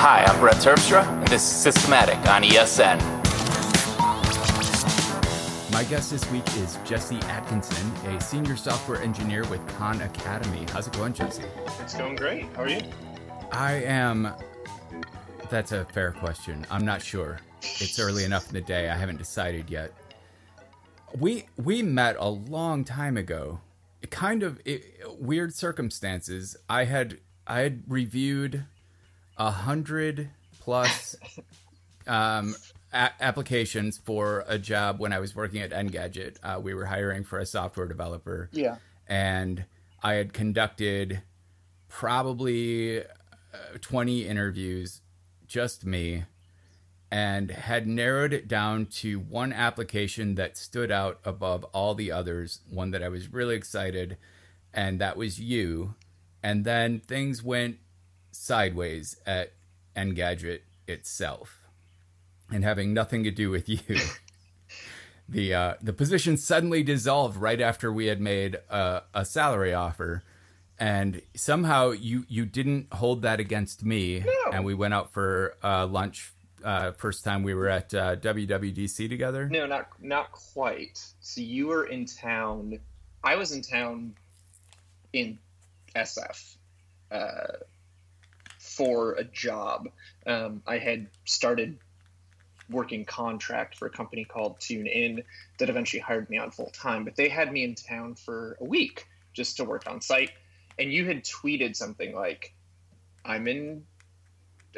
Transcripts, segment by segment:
Hi, I'm Brett Terpstra, and this is Systematic on ESN. My guest this week is Jesse Atkinson, a senior software engineer with Khan Academy. How's it going, Jesse? It's going great. How are you? I am. That's a fair question. I'm not sure. It's early enough in the day. I haven't decided yet. We we met a long time ago. Kind of it, weird circumstances. I had I had reviewed a hundred plus um, a- applications for a job when I was working at Engadget. Uh, we were hiring for a software developer. Yeah. And I had conducted probably uh, 20 interviews, just me, and had narrowed it down to one application that stood out above all the others, one that I was really excited, and that was you. And then things went sideways at Engadget itself, and having nothing to do with you. the uh, the position suddenly dissolved right after we had made a, a salary offer, and somehow you you didn't hold that against me, No. and we went out for uh, lunch. Uh, first time we were at uh, WWDC together. No, not not quite. So you were in town. I was in town in SF uh, for a job. Um, I had started working contract for a company called TuneIn that eventually hired me on full time. But they had me in town for a week just to work on site. And you had tweeted something like, "I'm in."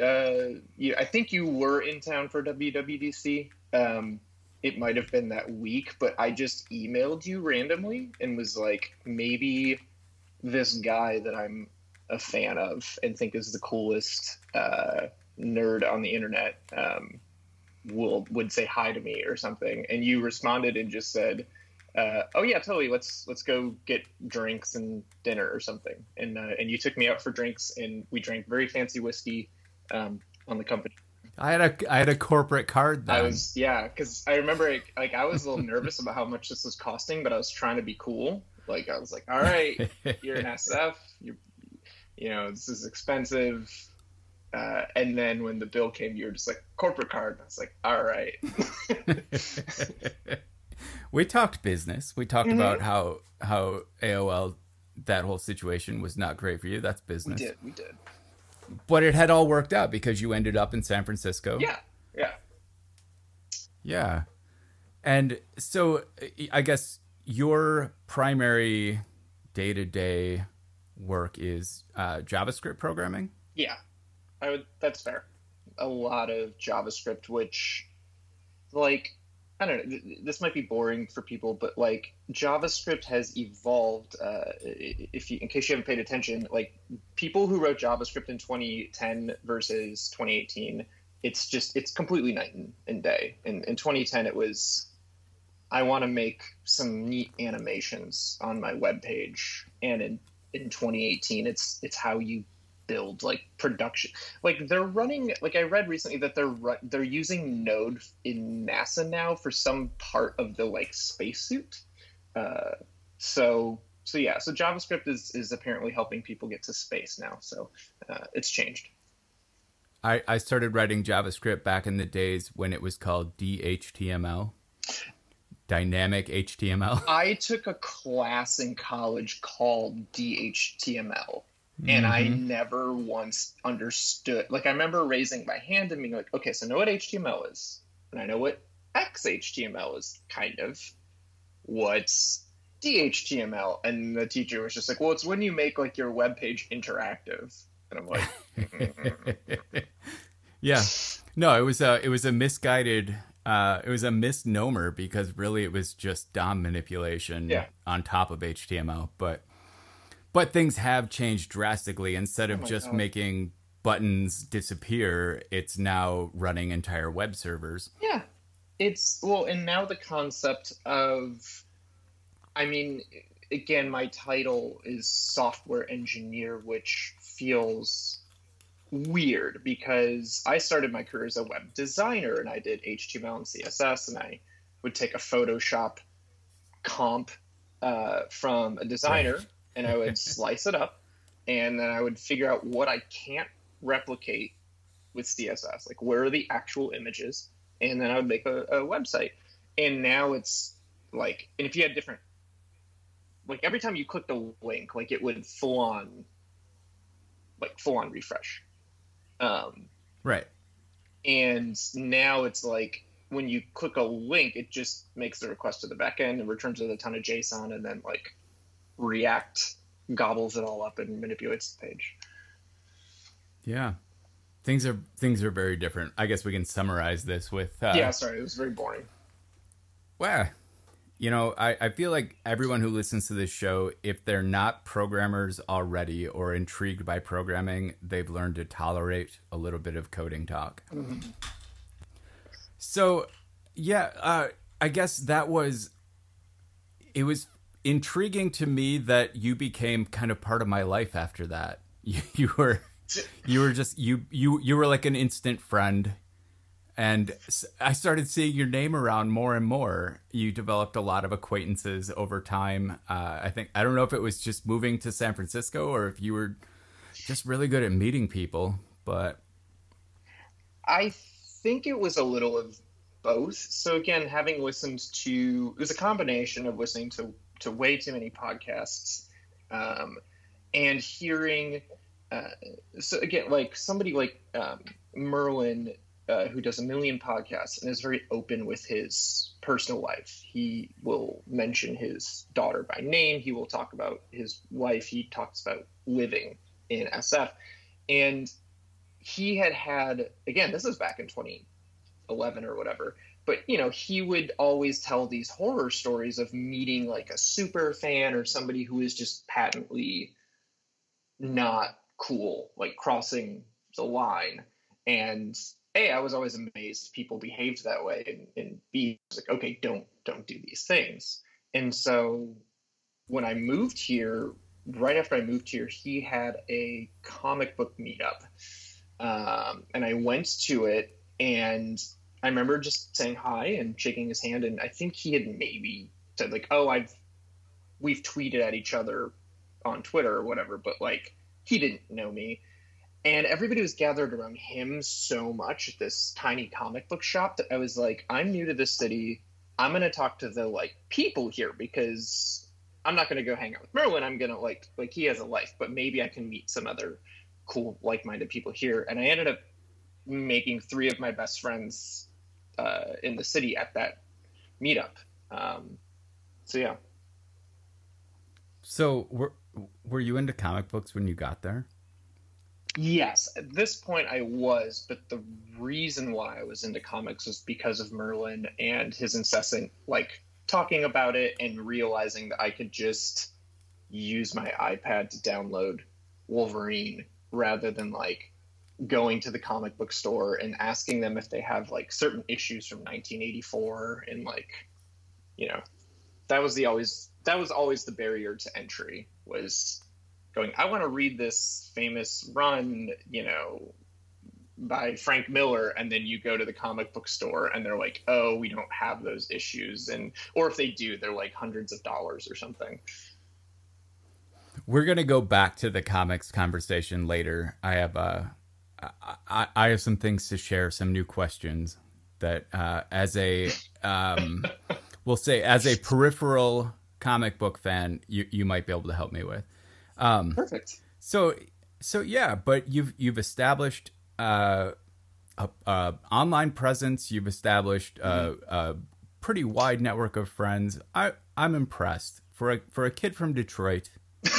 Uh, you, I think you were in town for WWDC. Um, it might have been that week, but I just emailed you randomly and was like, maybe this guy that I'm a fan of and think is the coolest uh, nerd on the internet um, will would say hi to me or something. And you responded and just said, uh, "Oh yeah, totally. Let's let's go get drinks and dinner or something." And uh, and you took me out for drinks and we drank very fancy whiskey um, on the company. I had a I had a corporate card. Then. I was yeah, because I remember like, like I was a little nervous about how much this was costing, but I was trying to be cool. Like I was like, all right, you're an SF, you you know this is expensive. Uh, and then when the bill came, you were just like corporate card. And I was like, all right. we talked business. We talked Mhm. about how how AOL that whole situation was not great for you. That's business. we did, we did. But it had all worked out because you ended up in San Francisco. Yeah, yeah. Yeah. And so I guess your primary day to day work is uh, JavaScript programming. Yeah, I would. That's fair. A lot of JavaScript, which, like, I don't know. th- th- This might be boring for people, but like, JavaScript has evolved. Uh, if you, in case you haven't paid attention, like, people who wrote JavaScript in 2010 versus 2018, it's just it's completely night and, and day. In in 2010, it was. I want to make some neat animations on my web page, and in in 2018, it's it's how you build like production. Like they're running like i read recently that they're ru- they're using node in nasa now for some part of the like spacesuit. Uh so so yeah so javascript is is apparently helping people get to space now so uh, it's changed. I, I started writing JavaScript back in the days when it was called DHTML, dynamic HTML. i took a class in college called dhtml and I Mhm. never once understood. Like, I remember raising my hand and being like, okay, so I know what HTML is, and I know what XHTML is, kind of. What's DHTML? And the teacher was just like, well, it's when you make like your web page interactive. And I'm like, "Mhm." yeah. No, it was a it was a misguided uh, it was a misnomer because really it was just DOM manipulation Yeah. on top of HTML. But but things have changed drastically. Instead of Oh just God. making buttons disappear, it's now running entire web servers. Yeah. It's well, and now the concept of, I mean, again, my title is software engineer, which feels weird because I started my career as a web designer and I did HTML and CSS, and I would take a Photoshop comp uh, from a designer and I would slice it up, and then I would figure out what I can't replicate with CSS. Like, where are the actual images? And then I would make a, a website. And now it's like, and if you had different, like every time you clicked a link, like it would full on, like full on refresh. Um, right. And now it's like when you click a link, it just makes the request to the backend and returns it a ton of JSON, and then like React gobbles it all up and manipulates the page. Yeah, things are things are very different. I guess we can summarize this with. Uh, yeah, sorry, it was very boring. Well, you know, I, I feel like everyone who listens to this show, if they're not programmers already or intrigued by programming, they've learned to tolerate a little bit of coding talk. Mm-hmm. So, yeah, uh, I guess that was. It was intriguing to me that you became kind of part of my life after that. You, you were you were just you you you were like an instant friend and I started seeing your name around more and more. You developed a lot of acquaintances over time. Uh, I think I don't know if it was just moving to San Francisco or if you were just really good at meeting people, but I think it was a little of both. So again, having listened to it was a combination of listening to to way too many podcasts um, and hearing. Uh, so again, like somebody like um, Merlin, uh, who does a million podcasts and is very open with his personal life. He will mention his daughter by name. He will talk about his wife. He talks about living in SF, and he had had again. This is back in 2011 or whatever but you know he would always tell these horror stories of meeting like a super fan or somebody who is just patently not cool like crossing the line and a i was always amazed people behaved that way and, and was like okay don't don't do these things and so when i moved here right after i moved here he had a comic book meetup um, and i went to it and I remember just saying hi and shaking his hand, and I think he had maybe said like, "Oh, I've we've tweeted at each other on Twitter or whatever," but like he didn't know me. And everybody was gathered around him so much at this tiny comic book shop that I was like, I'm new to this city. I'm gonna talk to the like people here because I'm not gonna go hang out with Merlin. I'm gonna like like he has a life, but maybe I can meet some other cool like-minded people here. And I ended up making three of my best friends uh, in the city at that meetup. Um, so yeah. So were were you into comic books when you got there? Yes, at this point I was, but the reason why I was into comics was because of Merlin and his incessant like talking about it and realizing that I could just use my iPad to download Wolverine rather than like going to the comic book store and asking them if they have like certain issues from 1984 and like you know that was the always that was always the barrier to entry was going i want to read this famous run you know by frank miller and then you go to the comic book store and they're like oh we don't have those issues and or if they do they're like hundreds of dollars or something we're going to go back to the comics conversation later i have uh I, I have some things to share, some new questions that, uh, as a, um, we'll say, as a peripheral comic book fan, you you might be able to help me with. Um, Perfect. So so yeah, but you've you've established uh, a, a online presence. You've established a, a pretty wide network of friends. I I'm impressed for a for a kid from Detroit.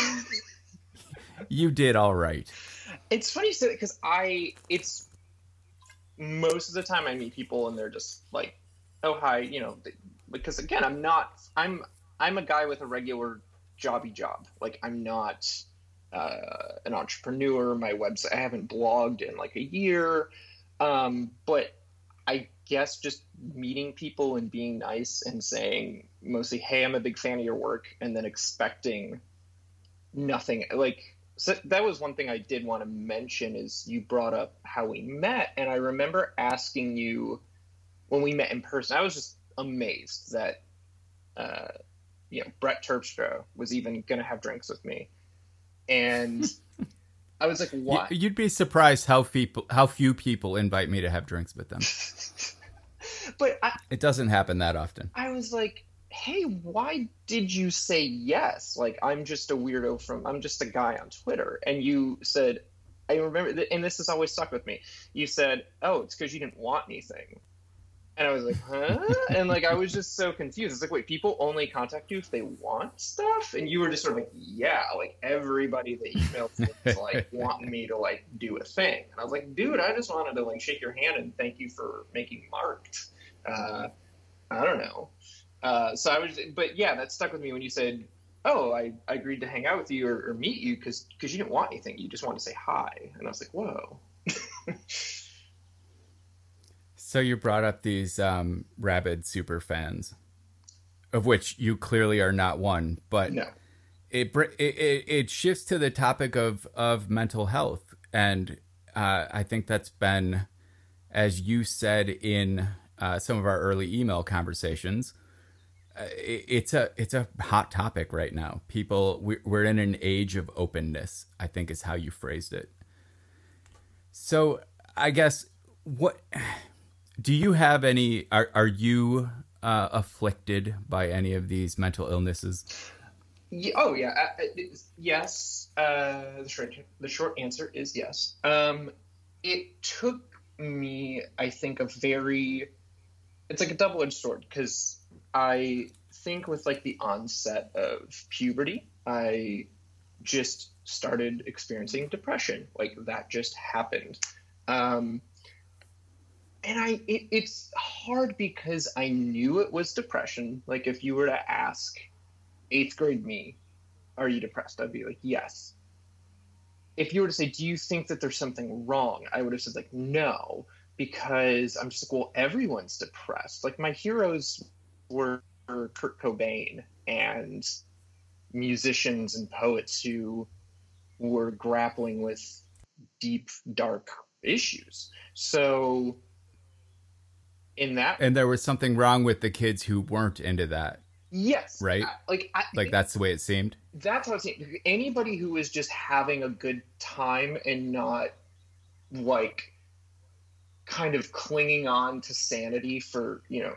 you did all right. It's funny you say that because I, it's most of the time I meet people and they're just like, oh hi, you know, because again I'm not, I'm I'm a guy with a regular jobby job. Like I'm not uh, an entrepreneur. My website I haven't blogged in like a year, um, but I guess just meeting people and being nice and saying mostly, "Hey, I'm a big fan of your work," and then expecting nothing like so that was one thing I did want to mention is you brought up how we met, and I remember asking you when we met in person. I was just amazed that uh, you know Brett Terpstra was even going to have drinks with me, and I was like, "What?" You'd be surprised how people how few people invite me to have drinks with them. but I, it doesn't happen that often. I was like, "Hey, why did you say yes?" Like, I'm just a weirdo from I'm just a guy on Twitter, and you said, I remember, and this has always stuck with me. You said, "Oh, it's because you didn't want anything." And I was like, huh? And like, I was just so confused. It's like, wait, people only contact you if they want stuff? And you were just sort of like, yeah, like everybody that emails me is like wanting me to like do a thing. And I was like, dude, I just wanted to like shake your hand and thank you for making marked. Uh, I don't know. Uh, so I was, but yeah, that stuck with me when you said, oh, I, I agreed to hang out with you or, or meet you because because you didn't want anything. You just wanted to say hi. And I was like, whoa. So you brought up these um, rabid super fans, of which you clearly are not one, but no. it, it it shifts to the topic of of mental health, and uh, I think that's been, as you said in uh, some of our early email conversations, uh, it, it's a it's a hot topic right now. People, we're in an age of openness. I think is how you phrased it. So I guess what do you have any? Are are you uh, afflicted by any of these mental illnesses? Oh yeah, uh yes. Uh, the short the short answer is yes. Um, it took me, I think, a very. It's like a double edged sword because I think with like the onset of puberty, I just started experiencing depression. Like that just happened. Um, and I it, it's hard because I knew it was depression. Like if you were to ask eighth grade me, "Are you depressed?" I'd be like, "Yes." If you were to say, "Do you think that there's something wrong?" I would have said like, "No," because I'm just like, "Well, everyone's depressed." Like my heroes were Kurt Cobain and musicians and poets who were grappling with deep, dark issues. So in that and there was something wrong with the kids who weren't into that yes. right? Uh, like I, like that's the way it seemed? That's how it seemed. anybody who is just having a good time and not like kind of clinging on to sanity for you know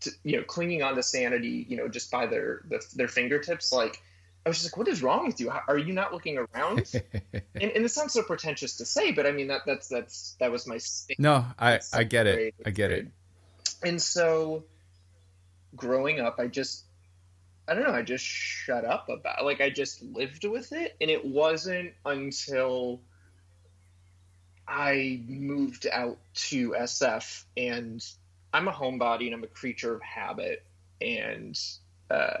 to, you know clinging on to sanity you know just by their the, their fingertips like I was just like, "What is wrong with you? Are you not looking around?" and, and it sounds so pretentious to say, but I mean that that's that's that was my. state. No, I I get it. I get it. And so, growing up, I just I don't know. I just shut up about like I just lived with it, and it wasn't until I moved out to SF, and I'm a homebody and I'm a creature of habit, and uh,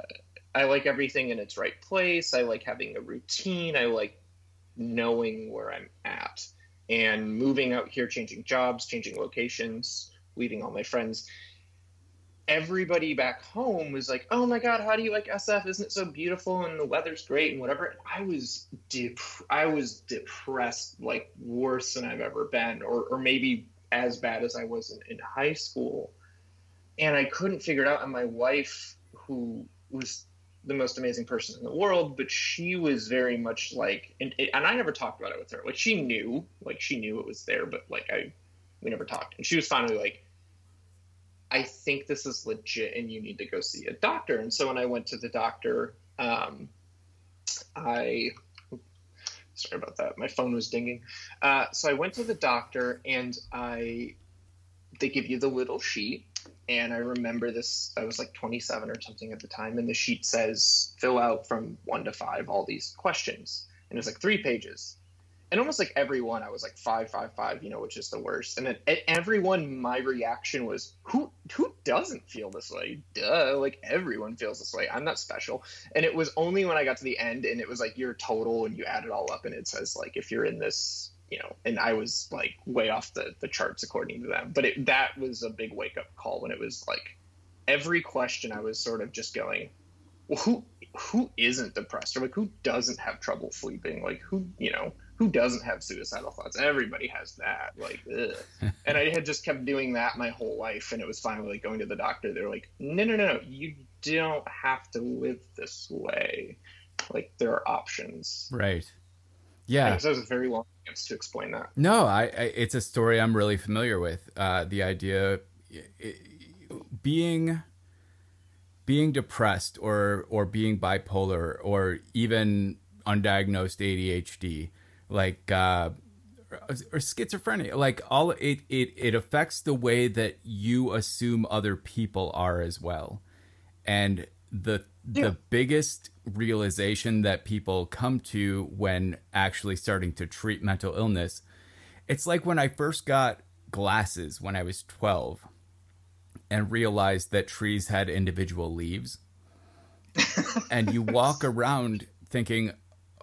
I like everything in its right place. I like having a routine. I like knowing where I'm at. And moving out here, changing jobs, changing locations, leaving all my friends. Everybody back home was like, "Oh my God, how do you like SF? Isn't it so beautiful and the weather's great and whatever?" I was dep- I was depressed, like worse than I've ever been, or or maybe as bad as I was in, in high school. And I couldn't figure it out. And my wife, who was the most amazing person in the world, but she was very much like, and, and I never talked about it with her. Like she knew, like she knew it was there, but like I, we never talked. And she was finally like, I think this is legit, and you need to go see a doctor. And so when I went to the doctor, um, I, sorry about that, my phone was dinging. Uh, so I went to the doctor, and I, they give you the little sheet and I remember this, I was like 27 or something at the time, and the sheet says fill out from one to five all these questions. And it was like three pages. And almost like everyone, I was like five, five, five, you know, which is the worst. And then everyone, my reaction was, who who doesn't feel this way? Duh, like everyone feels this way. I'm not special. And it was only when I got to the end and it was like your total and you add it all up and it says like if you're in this you know, and I was like way off the, the charts according to them. But it, that was a big wake up call when it was like every question I was sort of just going, well, who who isn't depressed or like who doesn't have trouble sleeping? Like who you know who doesn't have suicidal thoughts? Everybody has that. Like, and I had just kept doing that my whole life, and it was finally like going to the doctor. They're like, no, no, no, no, you don't have to live this way. Like there are options. Right. Yeah, that was a very long chance to explain that. No, I, I it's a story I'm really familiar with. Uh, the idea it, being being depressed or or being bipolar or even undiagnosed ADHD, like uh, or schizophrenia, like all it, it it affects the way that you assume other people are as well, and the yeah. the biggest realization that people come to when actually starting to treat mental illness, it's like when I first got glasses when I was twelve, and realized that trees had individual leaves. and you walk around thinking,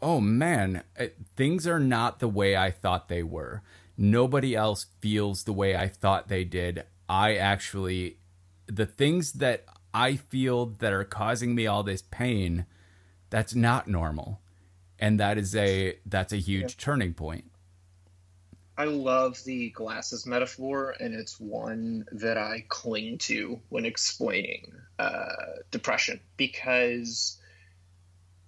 oh man, uh, things are not the way I thought they were. Nobody else feels the way I thought they did. I actually, the things that I feel that are causing me all this pain, that's not normal. And that is a that's a huge yeah. turning point. I love the glasses metaphor, and it's one that I cling to when explaining uh, depression because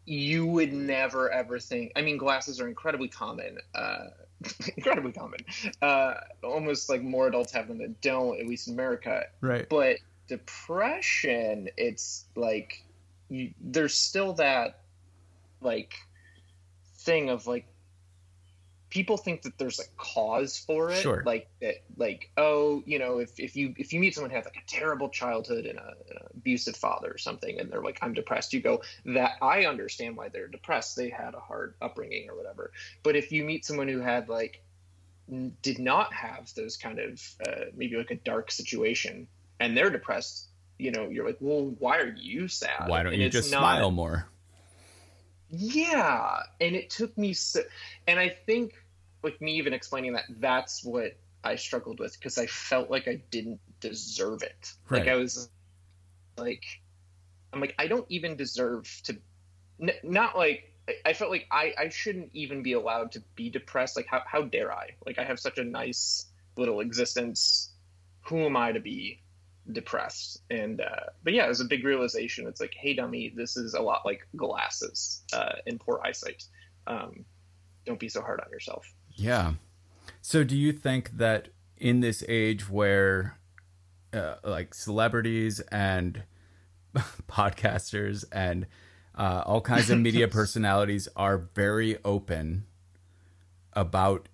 you would never ever think. I mean, glasses are incredibly common, uh, incredibly common. Uh, almost like more adults have them than don't, at least in America. Right. But depression, it's like you, there's still that like thing of like people think that there's a cause for it. Sure. like that like oh you know if, if you if you meet someone who has like a terrible childhood and, a, an abusive father or something and they're like i'm depressed you go that i understand why they're depressed. They had a hard upbringing or whatever. But if you meet someone who had like did not have those kind of uh, maybe like a dark situation and they're depressed you know you're like well why are you sad why don't and you just not, smile more yeah and it took me so and i think like me even explaining that that's what I struggled with because I felt like I didn't deserve it. Right. Like I was like I'm like I don't even deserve to n- not like I felt like I, I shouldn't even be allowed to be depressed. Like how how dare I? Like I have such a nice little existence. Who am I to be depressed? And uh, but yeah, it was a big realization. It's like, hey, dummy, this is a lot like glasses uh, and poor eyesight. Um, don't be so hard on yourself. Yeah. So do you think that in this age where uh, like celebrities and podcasters and uh, all kinds of media personalities are very open about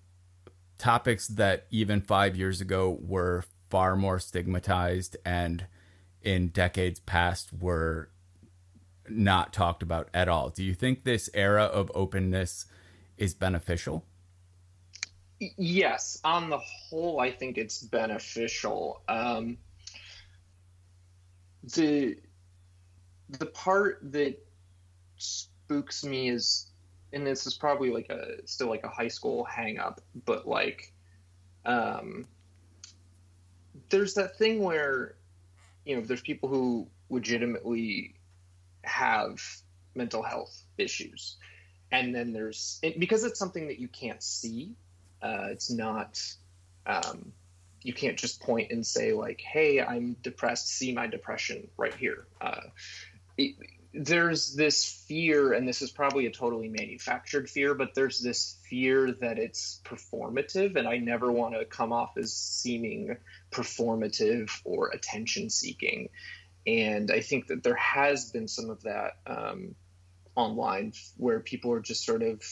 topics that even five years ago were far more stigmatized and in decades past were not talked about at all. Do you think this era of openness is beneficial? yes, on the whole, I think it's beneficial. Um, the the part that spooks me is, and this is probably like a still like a high school hang up, but like, um, there's that thing where, you know, there's people who legitimately have mental health issues, and then there's because it's something that you can't see uh, it's not, um, you can't just point and say, like, hey, I'm depressed, see my depression right here. Uh, it, there's this fear, and this is probably a totally manufactured fear, but there's this fear that it's performative, and I never want to come off as seeming performative or attention seeking. And I think that there has been some of that um, online where people are just sort of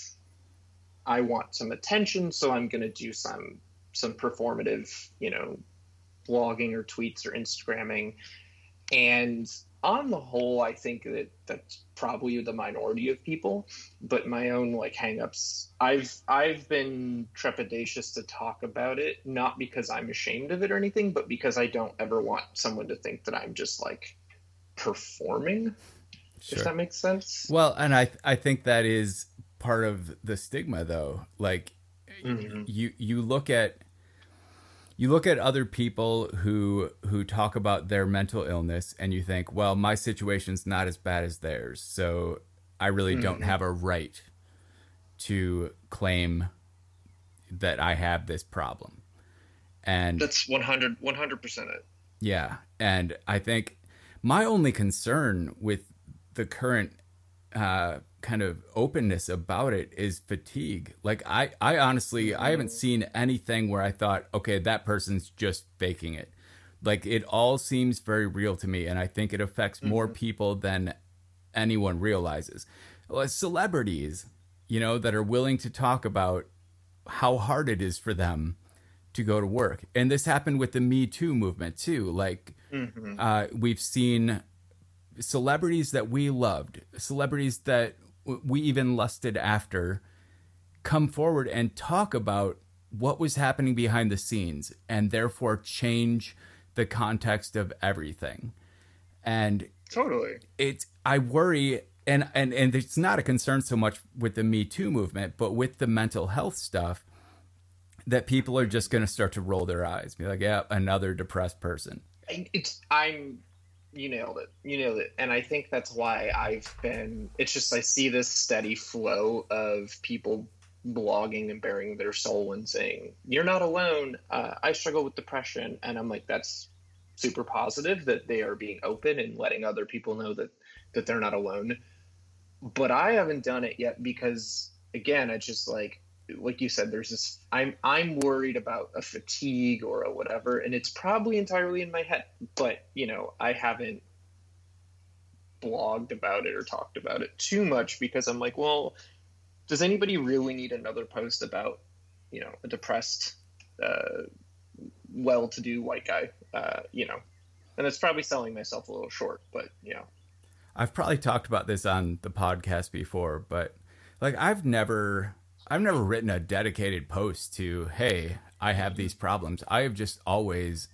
I want some attention, so I'm going to do some some performative, you know, blogging or tweets or Instagramming. And on the whole, I think that that's probably the minority of people. But my own like hangups, I've I've been trepidatious to talk about it, not because I'm ashamed of it or anything, but because I don't ever want someone to think that I'm just like performing. Sure. If that makes sense. Well, and I I think that is part of the stigma though like mm-hmm. you you look at you look at other people who who talk about their mental illness and you think well my situation's not as bad as theirs so i really mm-hmm. don't have a right to claim that i have this problem and that's 100 100% it yeah and i think my only concern with the current uh, kind of openness about it is fatigue. Like I, I honestly, I haven't seen anything where I thought, okay, that person's just faking it. Like it all seems very real to me, and I think it affects more Mm-hmm. people than anyone realizes. Well, celebrities, you know, that are willing to talk about how hard it is for them to go to work, and this happened with the Me Too movement too. Like Mm-hmm. uh, we've seen celebrities that we loved, celebrities that we even lusted after, come forward and talk about what was happening behind the scenes and therefore change the context of everything. And Totally. it's I worry and and and it's not a concern so much with the Me Too movement, but with the mental health stuff that people are just going to start to roll their eyes, be like, "Yeah, another depressed person." I- it's I'm you nailed it. You nailed it. And i think that's why i've been it's just i see this steady flow of people blogging and bearing their soul and saying you're not alone. Uh, i struggle with depression. And i'm like that's super positive that they are being open and letting other people know that that they're not alone. But i haven't done it yet because again it's just like like you said there's this i'm i'm worried about a fatigue or a whatever and it's probably entirely in my head but you know i haven't blogged about it or talked about it too much because i'm like well does anybody really need another post about you know a depressed uh, well-to-do white guy? Uh, you know and it's probably selling myself a little short but you know. I've probably talked about this on the podcast before, but like I've never I've never written a dedicated post to, "Hey, I have these problems." I have just always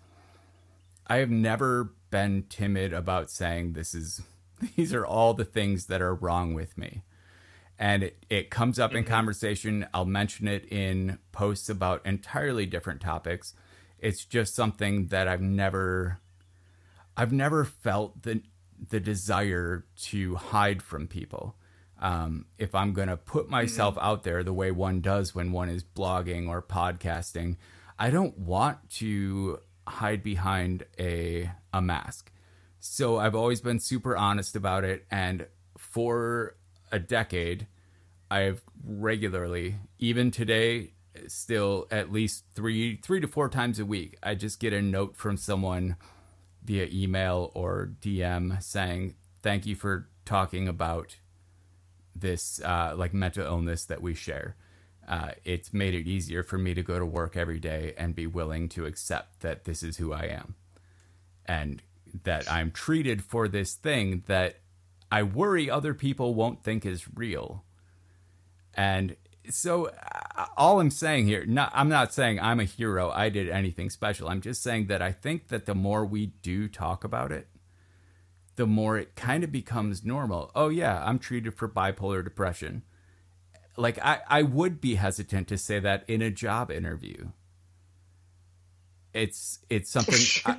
I have never been timid about saying this is these are all the things that are wrong with me. And it, it comes up in mm-hmm. conversation. I'll mention it in posts about entirely different topics. It's just something that I've never I've never felt the the desire to hide from people. Um, if I'm going to put myself out there the way one does when one is blogging or podcasting, I don't want to hide behind a a mask. So I've always been super honest about it, and for a decade, I've regularly, even today, still at least three three to four times a week, I just get a note from someone via email or DM saying, Thank you for talking about this uh, like mental illness that we share. Uh, it's made it easier for me to go to work every day and be willing to accept that this is who I am and that I'm treated for this thing that I worry other people won't think is real. And so uh, all I'm saying here, not, I'm not saying I'm a hero. I did anything special. I'm just saying that I think that the more we do talk about it, the more it kind of becomes normal. Oh yeah, I'm treated for bipolar depression. Like I, I would be hesitant to say that in a job interview. It's it's something I-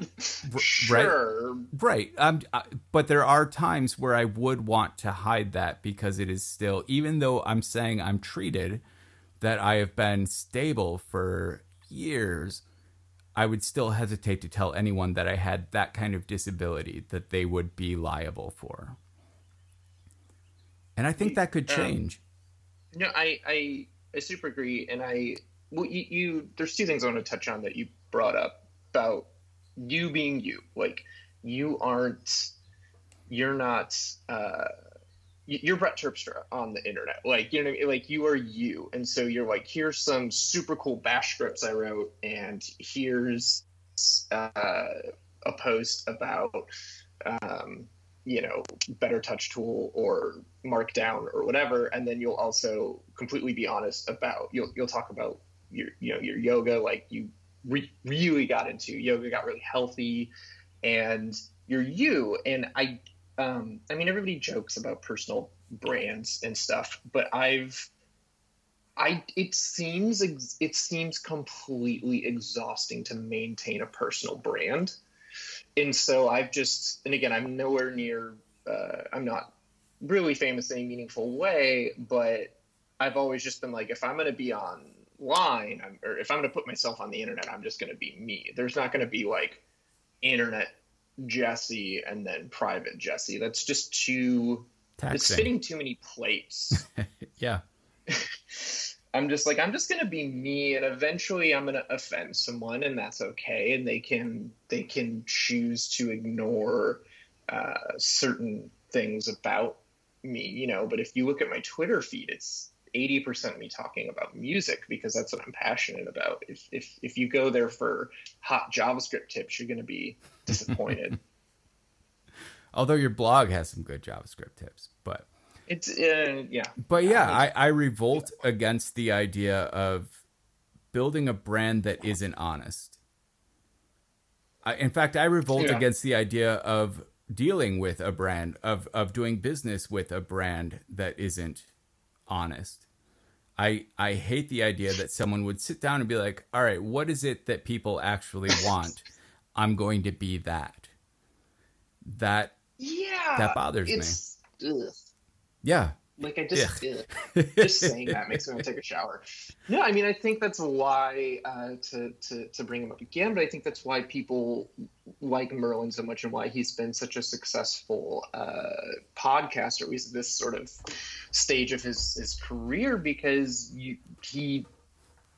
right sure right um, I, but there are times where i would want to hide that because it is still even though i'm saying i'm treated that i have been stable for years i would still hesitate to tell anyone that i had that kind of disability that they would be liable for and i think that could Um, change No, I, I, I super agree, and I, well, you, you, there's two things I want to touch on that you brought up about you being you. Like, you aren't, you're not, uh, you're Brett Terpstra on the internet. Like, you know, I mean? like you are you, and so you're like, here's some super cool bash scripts I wrote, and here's uh, a post about. Um, you know BetterTouchTool or markdown or whatever and then you'll also completely be honest about you'll you'll talk about your you know your yoga like you re- really got into yoga got really healthy and you're you and i um i mean everybody jokes about personal brands and stuff but i've I it seems it seems completely exhausting to maintain a personal brand and so I've just, and again, I'm nowhere near, uh, I'm not really famous in any meaningful way, but I've always just been like, if I'm going to be online, I'm, or if I'm going to put myself on the internet, I'm just going to be me. There's not going to be like internet Jesse and then private Jesse. That's just too Taxing. it's spinning too many plates. yeah. I'm just like I'm just gonna be me, and eventually I'm gonna offend someone, and that's okay. And they can they can choose to ignore uh, certain things about me, you know. But if you look at my Twitter feed, it's 80% of me talking about music because that's what I'm passionate about. If if if you go there for hot JavaScript tips, you're gonna be disappointed. Although your blog has some good JavaScript tips, but it's uh, yeah. But yeah, I, I revolt against the idea of building a brand that isn't honest. I, in fact, I revolt Yeah. against the idea of dealing with a brand of of doing business with a brand that isn't honest. I I hate the idea that someone would sit down and be like, "All right, what is it that people actually want? I'm going to be that." That Yeah, That bothers me. Ugh. yeah, Like I just, ugh. just saying that makes me want to take a shower. No, I mean I think that's why uh, to to to bring him up again, but I think that's why people like Merlin so much and why he's been such a successful uh, podcaster, at least at this sort of stage of his his career, because you, he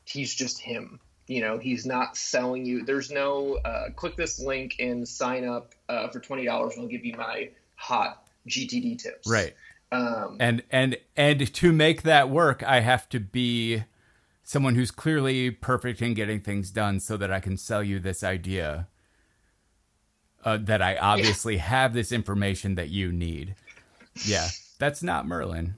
he's just him. You know, he's not selling you. There's no uh, click this link and sign up uh, for twenty dollars, and I'll give you my hot GTD tips. right. Um, and and and to make that work i have to be someone who's clearly perfect in getting things done so that i can sell you this idea uh, that i obviously have this information that you need yeah that's not merlin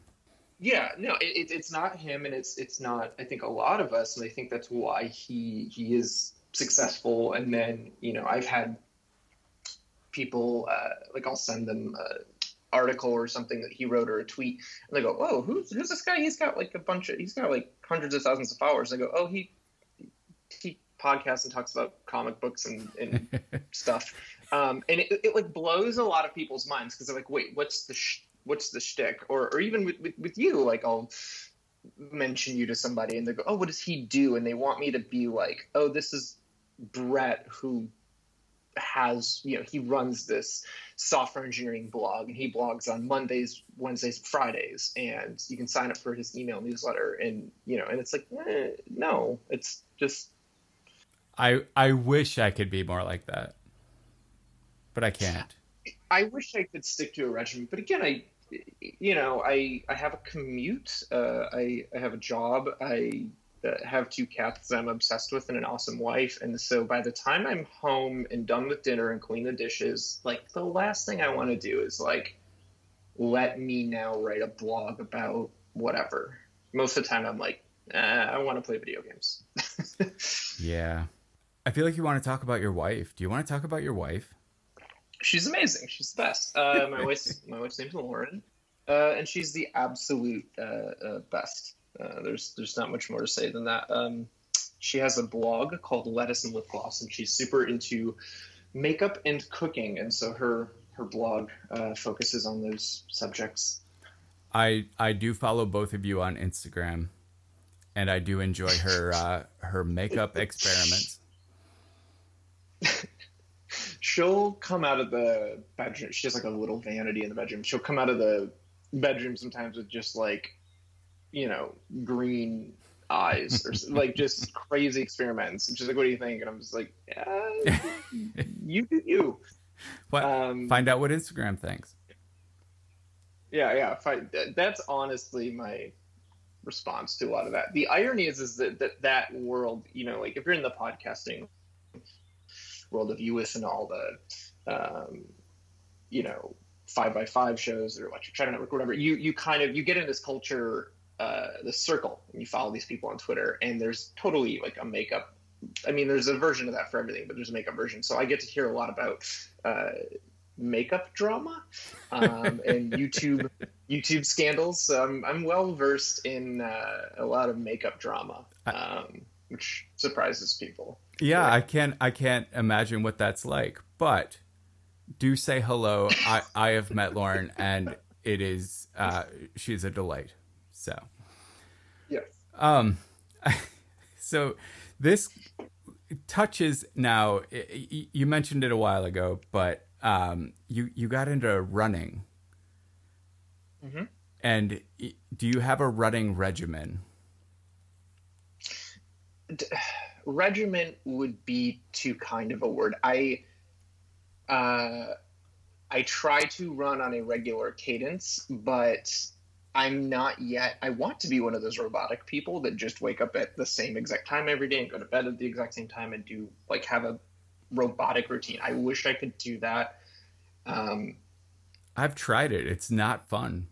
Yeah, no, it, it, it's not him, and it's it's not. I think a lot of us, and I think that's why he he is successful. And then you know, I've had people uh, like I'll send them an article or something that he wrote or a tweet, and they go, "Whoa, who's who's this guy? He's got like a bunch of he's got like hundreds of thousands of followers." And they go, "Oh, he he podcasts and talks about comic books and, and stuff." Um, and it, it like blows a lot of people's minds because they're like, "Wait, what's the sh- what's the shtick?" Or or even with, with with you, like I'll mention you to somebody and they go, "Oh, what does he do?" And they want me to be like, "Oh, this is Brett who has you know he runs this software engineering blog and he blogs on Mondays, Wednesdays, Fridays, and you can sign up for his email newsletter." And you know, and it's like, eh, no, it's just i i wish i could be more like that but i can't I wish I could stick to a regimen, but again, I, you know, I I have a commute. Uh, I I have a job. I uh, have two cats that I'm obsessed with and an awesome wife. And so by the time I'm home and done with dinner and clean the dishes, like the last thing I want to do is like let me now write a blog about whatever. Most of the time, I'm like, eh, I want to play video games. yeah i feel like you want to talk about your wife do you want to talk about your wife she's amazing. She's the best. Uh, my wife's my wife's name's Lauren, uh, and she's the absolute uh, uh, best. Uh, there's there's not much more to say than that. Um, she has a blog called Lettuce and Lip Gloss, and she's super into makeup and cooking, and so her her blog uh, focuses on those subjects. I I do follow both of you on Instagram, and I do enjoy her uh, her makeup experiments. She'll come out of the bedroom. She has like a little vanity in the bedroom. She'll come out of the bedroom sometimes with just like, you know, green eyes or like just crazy experiments. And she's like, "What do you think?" And I'm just like, uh, "You do you." What? Um, Find out what Instagram thinks. Yeah, yeah. I, that- that's honestly my response to a lot of that. The irony is, is that, that that world, you know, like if you're in the podcasting world, if you listen to all the, um, you know, five by five shows or Electric Shadow Network, or whatever, you you kind of you get in this culture, uh, this circle, and you follow these people on Twitter, and there's totally like a makeup. I mean, there's a version of that for everything, but there's a makeup version. So I get to hear a lot about uh, makeup drama um, and YouTube YouTube scandals. So I'm I'm well versed in uh, a lot of makeup drama, um, which surprises people. Yeah, Yeah. I can't I can't imagine what that's like. But do say hello. I I have met Lauren, and it is uh, she's a delight. So Yes. um, so this touches now. You mentioned it a while ago, but um, you you got into running. Mm-hmm. And do you have a running regimen? D- regiment would be too kind of a word. I uh, I try to run on a regular cadence, but I'm not yet. I want to be one of those robotic people that just wake up at the same exact time every day and go to bed at the exact same time and do like have a robotic routine. I wish I could do that. Um, I've tried it. It's not fun.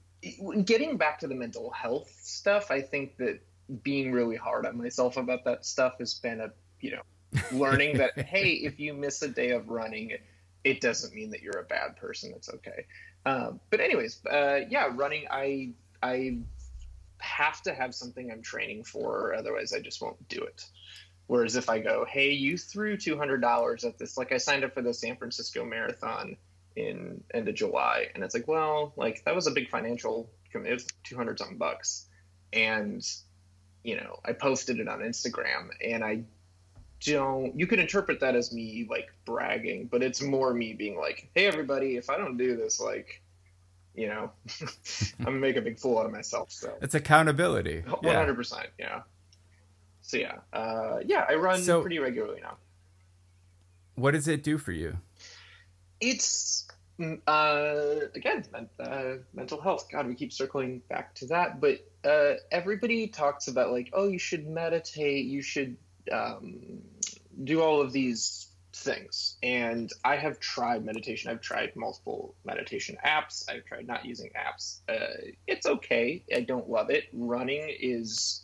Getting back to the mental health stuff, I think that being really hard on myself about that stuff has been a you know learning that hey, if you miss a day of running, it doesn't mean that you're a bad person. It's okay. Um, but anyways, uh, yeah, running. I I have to have something I'm training for, otherwise I just won't do it. Whereas if I go, hey, you threw two hundred dollars at this, like I signed up for the San Francisco Marathon in end of July, and it's like, well, like that was a big financial commitment, two hundred something bucks, and you know, I posted it on Instagram, and I don't. You could interpret that as me like bragging, but it's more me being like, hey, everybody, if I don't do this, like you know, I'm gonna make a big fool out of myself. So it's accountability. One hundred percent. Yeah. So yeah, uh, yeah, I run so, pretty regularly now. What does it do for you? It's mm, uh, again uh, mental health. God, we keep circling back to that, but uh, everybody talks about like, oh, you should meditate, you should um, do all of these things. And I have tried meditation. I've tried multiple meditation apps. I've tried not using apps. Uh, it's okay. I don't love it. Running is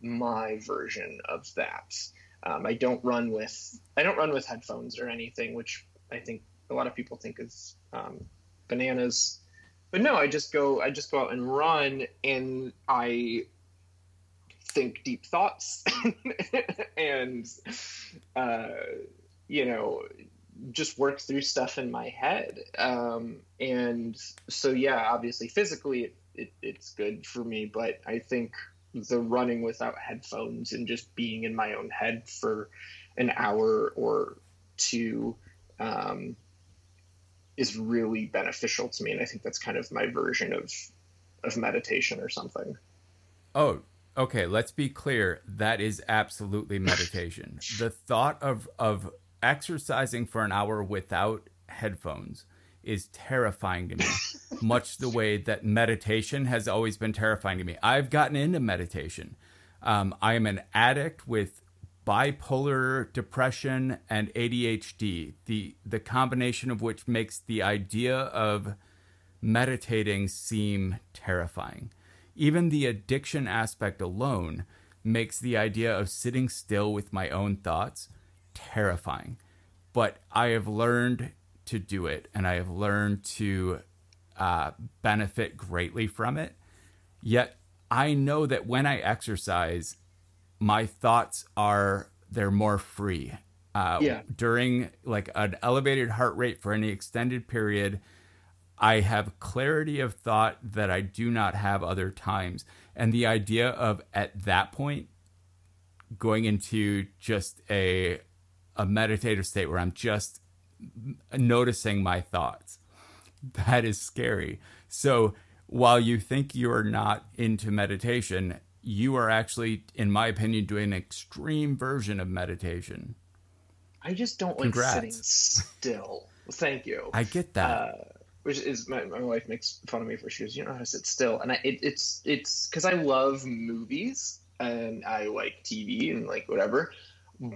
my version of that. Um, I don't run with I don't run with headphones or anything, which I think a lot of people think is um, bananas. But no, I just go I just go out and run, and I think deep thoughts and uh, you know just work through stuff in my head. Um, and so yeah obviously physically it, it, it's good for me but i think the running without headphones and just being in my own head for an hour or two um, is really beneficial to me. And i think that's kind of my version of of meditation or something. Oh okay. Let's be clear. That is absolutely meditation. The thought of of exercising for an hour without headphones is terrifying to me, much the way that meditation has always been terrifying to me. I've gotten into meditation. Um, I am an addict with bipolar depression and ADHD, the, the combination of which makes the idea of meditating seem terrifying. Even the addiction aspect alone makes the idea of sitting still with my own thoughts terrifying. But I have learned to do it and I have learned to uh, benefit greatly from it. Yet I know that when I exercise, my thoughts are they're more free. Uh, yeah. During like an elevated heart rate for any extended period, I have clarity of thought that I do not have other times. And the idea of at that point going into just a a meditative state where I'm just noticing my thoughts. That is scary. So while you think you're not into meditation, you are actually, in my opinion, doing an extreme version of meditation. I just don't Congrats. like sitting still. Thank you. I get that. Uh, which is my, my wife makes fun of me for she goes, you know how to sit still, and I, it, it's it's because I love movies and I like TV and like whatever,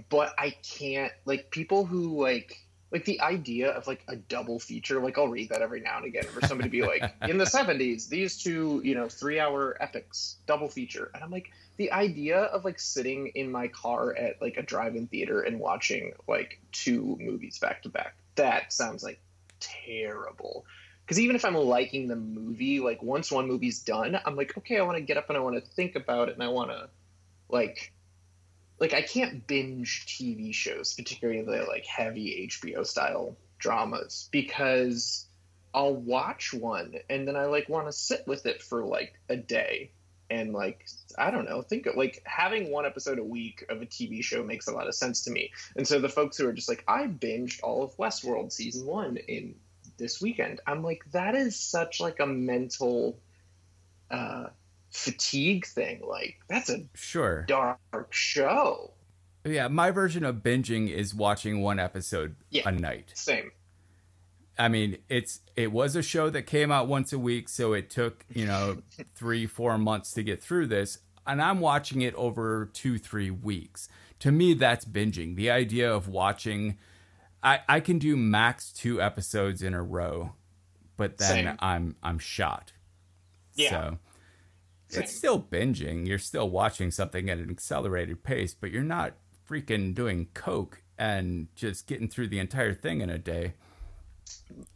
but I can't like people who like like the idea of like a double feature like i'll read that every now and again for somebody to be like in the 70s these two you know three hour epics double feature. And i'm like the idea of like sitting in my car at like a drive-in theater and watching like two movies back to back that sounds like terrible. Because even if i'm liking the movie like once one movie's done i'm like okay i want to get up and i want to think about it and i want to like like I can't binge TV shows, particularly the like heavy HBO style dramas, because I'll watch one and then I like want to sit with it for like a day and like I don't know, think of like having one episode a week of a TV show makes a lot of sense to me. And so the folks who are just like I binged all of Westworld season 1 in this weekend. I'm like that is such like a mental uh, fatigue thing. Like that's a Sure. dark show. Yeah, my version of binging is watching one episode Yeah. a night. Same. I mean, it's it was a show that came out once a week, so it took you know three four months to get through this, and I'm watching it over two three weeks. To me, that's binging. The idea of watching, I I can do max two episodes in a row, but then Same. I'm I'm shot. Yeah. So. It's still binging. You're still watching something at an accelerated pace, but you're not freaking doing coke and just getting through the entire thing in a day.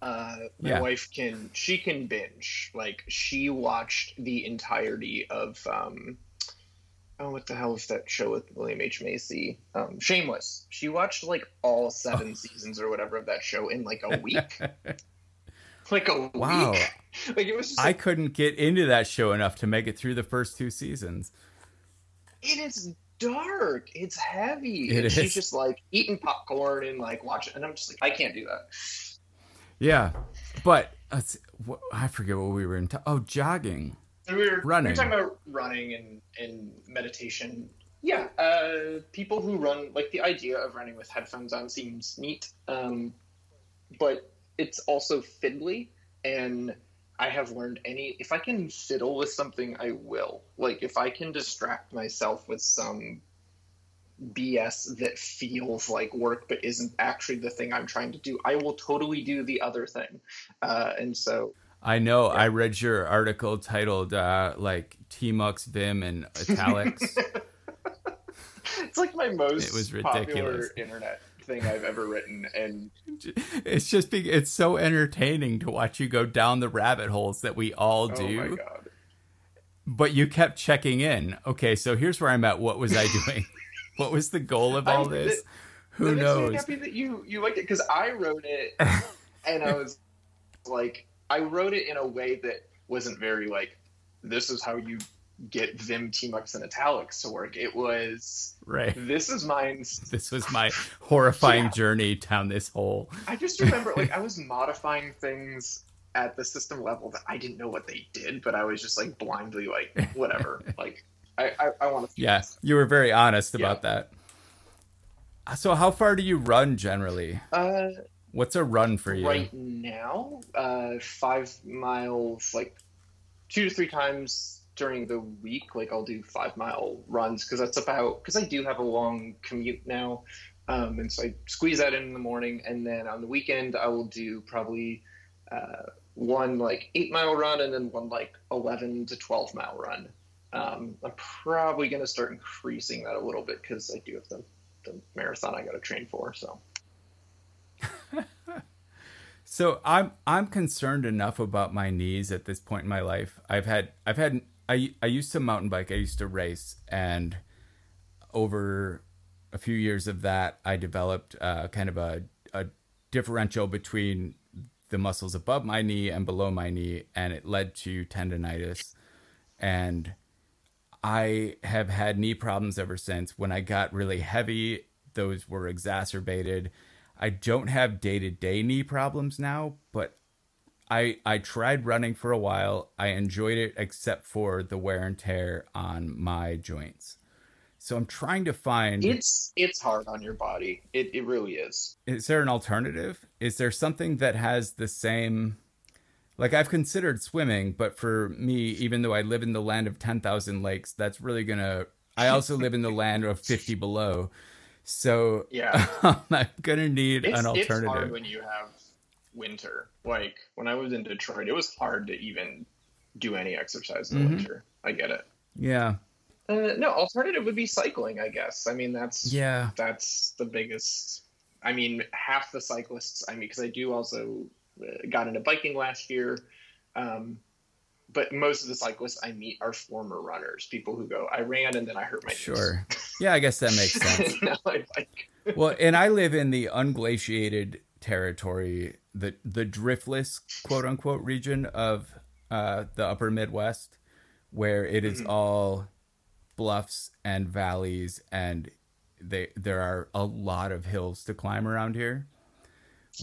uh, my Yeah. wife can she can binge like she watched the entirety of um oh what the hell is that show with william h macy um shameless she watched like all seven seasons or whatever of that show in like a week like a Wow. week like it was just I like, couldn't get into that show enough to make it through the first two seasons. it's dark it's heavy It and is. she's just like eating popcorn and like watching and i'm just like i can't do that Yeah, but let's, wh- I forget what we were in. oh, jogging. we were Running. We were talking about running and, and meditation. Yeah, uh, people who run like the idea of running with headphones on seems neat, um, but it's also fiddly. And I have learned any if I can fiddle with something, I will. Like if I can distract myself with some BS that feels like work but isn't actually the thing I'm trying to do, I will totally do the other thing. Uh, and so I know. I read your article titled uh, like Tmux Vim and italics. it's like my most It was popular ridiculous. internet thing I've ever written, and it's just be, it's so entertaining to watch you go down the rabbit holes that we all oh do. my god, But you kept checking in. Okay, so here's where I'm at. What was I doing? what was the goal of all I- this? That Who knows? happy that you you liked it because I wrote it, and I was like, I wrote it in a way that wasn't very like, this is how you get Vim Tmux and italics to work. It was Right. this is mine. This was my horrifying Yeah. journey down this hole. I just remember like I was modifying things at the system level that I didn't know what they did, but I was just like blindly like whatever. like I I, I want to Yeah, you were very honest about that. So, how far do you run generally? Uh, What's a run for you? right now, uh, five miles, like two to three times during the week. Like I'll do five mile runs because that's about because I do have a long commute now, um, and so I squeeze that in in the morning, and then on the weekend I will do probably uh, one like eight mile run and then one like eleven to twelve mile run. Um, I'm probably going to start increasing that a little bit because I do have the, the marathon I got to train for. So. So I'm I'm concerned enough about my knees at this point in my life. I've had I've had I I used to mountain bike. I used to race, and over a few years of that, I developed uh, kind of a a differential between the muscles above my knee and below my knee, and it led to tendonitis. And I have had knee problems ever since. When I got really heavy, those were exacerbated. I don't have day to day knee problems now, but I I tried running for a while. I enjoyed it except for the wear and tear on my joints. So I'm trying to find It's it's hard on your body. It it really is. is there an alternative? Is there something that has the same like I've considered swimming, but for me, even though I live in the land of 10,000 lakes, that's really going to I also live in the land of 50 below. So Yeah. I'm going to need It's, an it's hard alternative. when you have winter. Like when I was in Detroit, it was hard to even do any exercise in the Mhm. winter. I get it. Yeah. Uh, no, alternative would be cycling. I guess. I mean, that's Yeah. that's the biggest. I mean, half the cyclists. I mean, because I do also uh, got into biking last year. Um, but most of the cyclists I meet are former runners, people who go, I ran and then I hurt my knees." Sure. Yeah, I guess that makes sense. now I bike. well, and I live in the unglaciated territory, the the driftless quote unquote region of uh, the upper Midwest, where it is Mhm. all bluffs and valleys, and they there are a lot of hills to climb around here.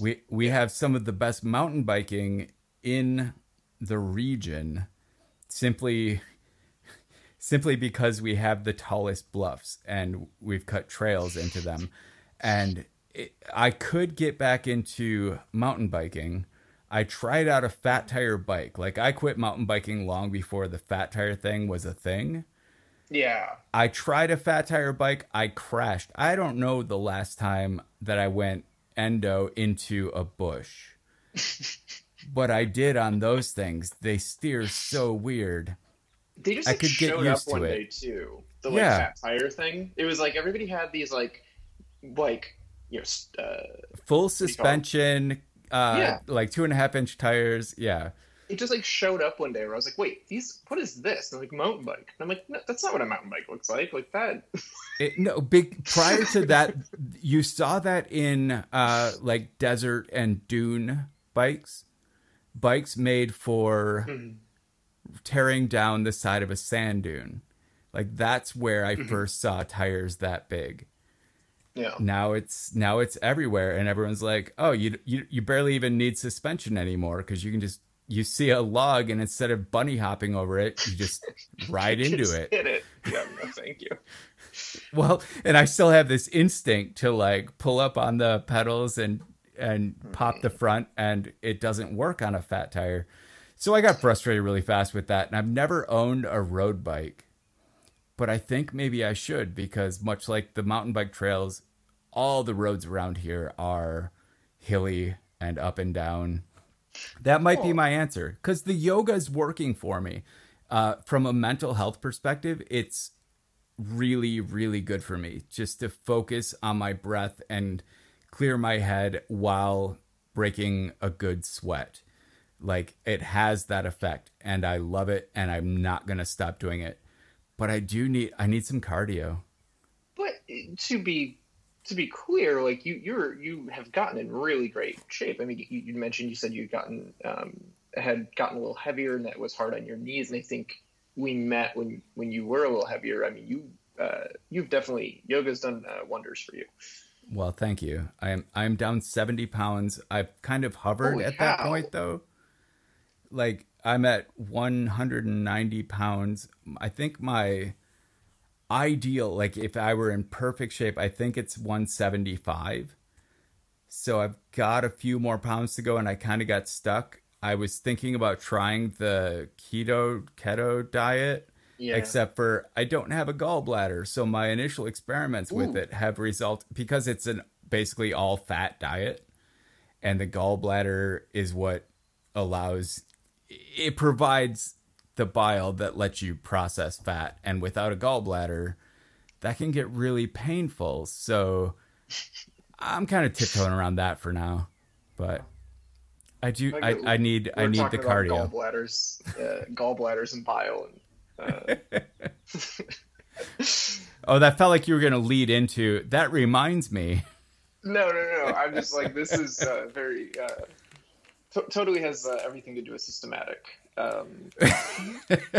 We we have some of the best mountain biking in the region. simply simply because we have the tallest bluffs and we've cut trails into them. And it, I could get back into mountain biking. I tried out a fat tire bike. Like I quit mountain biking long before the fat tire thing was a thing. Yeah. I tried a fat tire bike. I crashed. I don't know the last time that I went endo into a bush. but I did on those things. They steer so weird. They just I like, could get showed used up one to it. day too. The like Yeah. fat tire thing. It was like everybody had these like like you know uh, Full do you call it? suspension, uh, Yeah. like two and a half inch tires. Yeah. it just like showed up one day where I was like, wait, these what is this? They're like mountain bike. And I'm like, no, that's not what a mountain bike looks like. Like that. It, no, big prior to that, you saw that in uh, like desert and dune bikes, bikes made for Mhm. tearing down the side of a sand dune. Like that's where Mm-hmm. I first saw tires that big. Yeah. Now it's now it's everywhere, and everyone's like, "Oh, you you you barely even need suspension anymore because you can just you see a log, and instead of bunny hopping over it, you just ride into Just it." Hit it. Yeah. No, thank you. Well, and I still have this instinct to like pull up on the pedals and and pop the mm-hmm. front, and it doesn't work on a fat tire. So I got frustrated really fast with that, and I've never owned a road bike, but I think maybe I should because much like the mountain bike trails, all the roads around here are hilly and up and down. That might be Oh. my answer because the yoga is working for me. Uh, from a mental health perspective, it's really, really good for me just to focus on my breath and clear my head while breaking a good sweat. Like it has that effect and I love it and I'm not going to stop doing it. But I do need I need some cardio. But to be to be clear, like you you're you have gotten in really great shape. I mean, you, you mentioned you said you'd gotten um, had gotten a little heavier and that was hard on your knees. And I think we met when when you were a little heavier. I mean, you uh, you've definitely yoga's done uh, wonders for you. Well, thank you. I am I'm down 70 pounds. I've kind of hovered Holy at that point though. Like I'm at 190 pounds. I think my ideal, like if I were in perfect shape, I think it's 175. So I've got a few more pounds to go and I kind of got stuck. I was thinking about trying the keto keto diet Yeah. except for I don't have a gallbladder. So my initial experiments with it have result because it's an basically all fat diet, and the gallbladder is what allows it provides the bile that lets you process fat, and without a gallbladder, that can get really painful. So I'm kind of tiptoeing around that for now, but. I do. I, I need. I need the cardio. Gallbladders, uh, gallbladders, and bile. And, uh, Oh, that felt like you were going to lead into. That reminds me. no, no, no. I'm just like this is uh, very uh, to- totally has uh, everything to do with systematic. Um,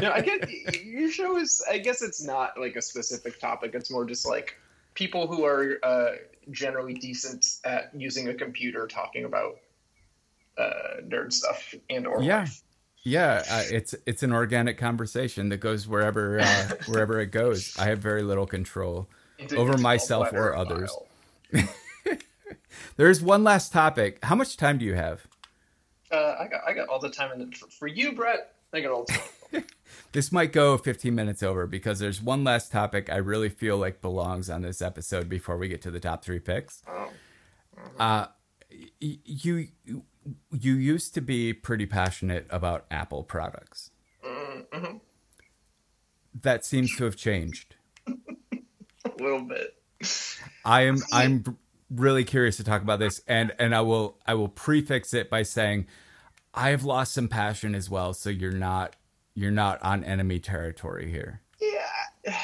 no, I get your show is. I guess it's not like a specific topic. It's more just like people who are uh, generally decent at using a computer talking about uh, nerd stuff and or Yeah. life. Yeah, uh, it's it's an organic conversation that goes wherever uh, wherever it goes. I have very little control. Into- Over myself or others. There's one last topic. How much time do you have? Uh, I got I got all the time, and for, for you, Brett, I got all the time. This might go 15 minutes over because there's one last topic I really feel like belongs on this episode before we get to the top three picks. Oh. Uh, y- you you used to be pretty passionate about Apple products. Mm-hmm. That seems to have changed. A little bit. I am I'm really curious to talk about this and and I will I will prefix it by saying I have lost some passion as well so you're not you're not on enemy territory here. Yeah.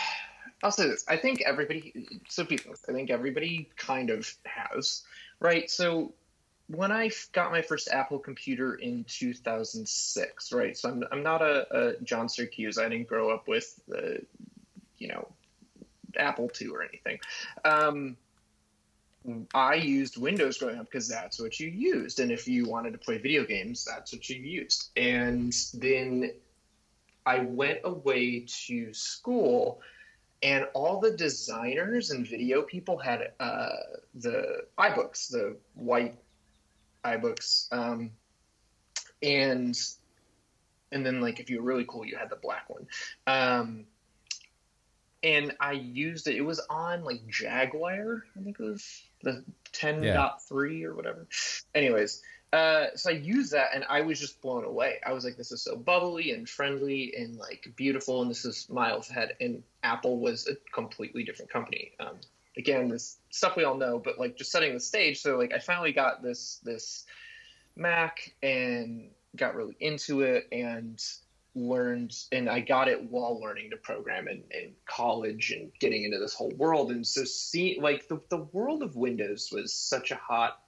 I'll say this. I think everybody. So people, I think everybody kind of has, right? So when I got my first Apple computer in 2006, right? So I'm I'm not a, a John Siracusa. I didn't grow up with the, you know, Apple II or anything. Um, I used Windows growing up because that's what you used, and if you wanted to play video games, that's what you used. And then I went away to school, and all the designers and video people had uh, the iBooks, the white iBooks, um, and and then like if you were really cool, you had the black one. Um, and I used it. It was on like Jaguar, I think it was the 10.3 yeah. or whatever. Anyways, uh, so I used that and I was just blown away. I was like, this is so bubbly and friendly and like beautiful, and this is miles ahead. And Apple was a completely different company. Um, again, this stuff we all know, but like just setting the stage. So like I finally got this this Mac and got really into it and learned and I got it while learning to program in, in college and getting into this whole world. And so see like the, the world of Windows was such a hot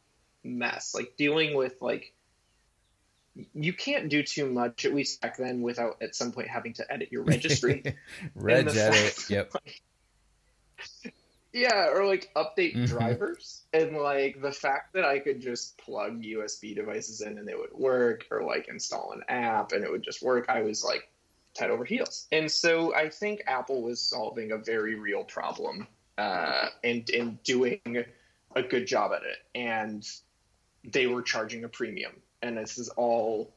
mess. Like dealing with like you can't do too much, at least back then, without at some point having to edit your registry. Regedit, yep. Like, yeah, or like update mm-hmm. drivers. And like the fact that I could just plug USB devices in and they would work, or like install an app and it would just work, I was like head over heels. And so I think Apple was solving a very real problem uh, and, and doing a good job at it. And they were charging a premium. And this is all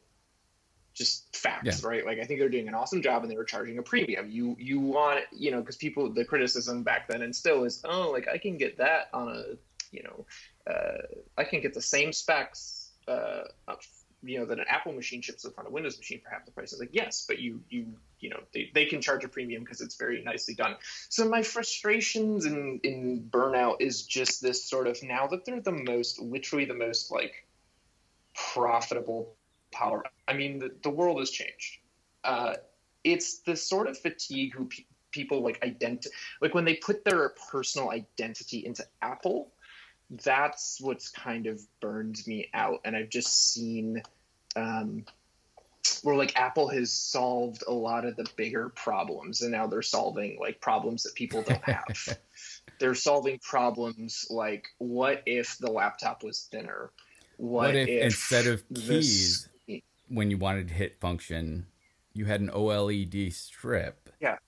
just facts, yeah. right? Like I think they're doing an awesome job and they were charging a premium. You you want you know because people the criticism back then and still is oh like I can get that on a you know uh, I can get the same specs uh, you know that an Apple machine ships with on a Windows machine for half the price. Is like yes, but you you you know they, they can charge a premium because it's very nicely done. So my frustrations in in burnout is just this sort of now that they're the most literally the most like profitable power. I mean, the, the world has changed. Uh, it's the sort of fatigue who pe- people like identi- like when they put their personal identity into Apple. That's what's kind of burned me out, and I've just seen um, where like Apple has solved a lot of the bigger problems, and now they're solving like problems that people don't have. they're solving problems like what if the laptop was thinner? What, what if, if, instead of keys when you wanted to hit function, you had an OLED strip. Yeah.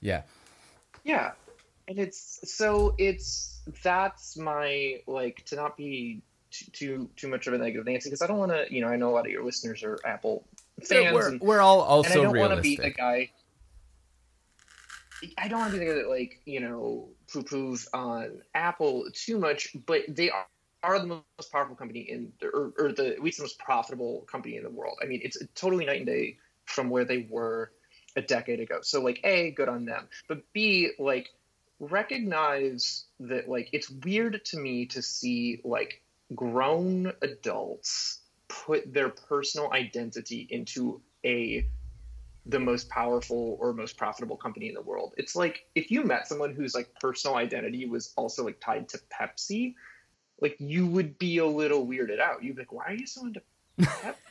Yeah. Yeah. And it's so it's that's my like to not be too too, too much of a negative Nancy because I don't want to you know I know a lot of your listeners are Apple fans. Yeah, we're, and, we're all also and I don't want to be the guy. I don't want to be the guy that like you know poo poos on Apple too much, but they are are the most powerful company in, or, or the at least the most profitable company in the world. I mean, it's totally night and day from where they were a decade ago. So like, a good on them, but b like recognize that like it's weird to me to see like grown adults put their personal identity into a the most powerful or most profitable company in the world. It's like if you met someone whose like personal identity was also like tied to Pepsi, like you would be a little weirded out. You'd be like, why are you so into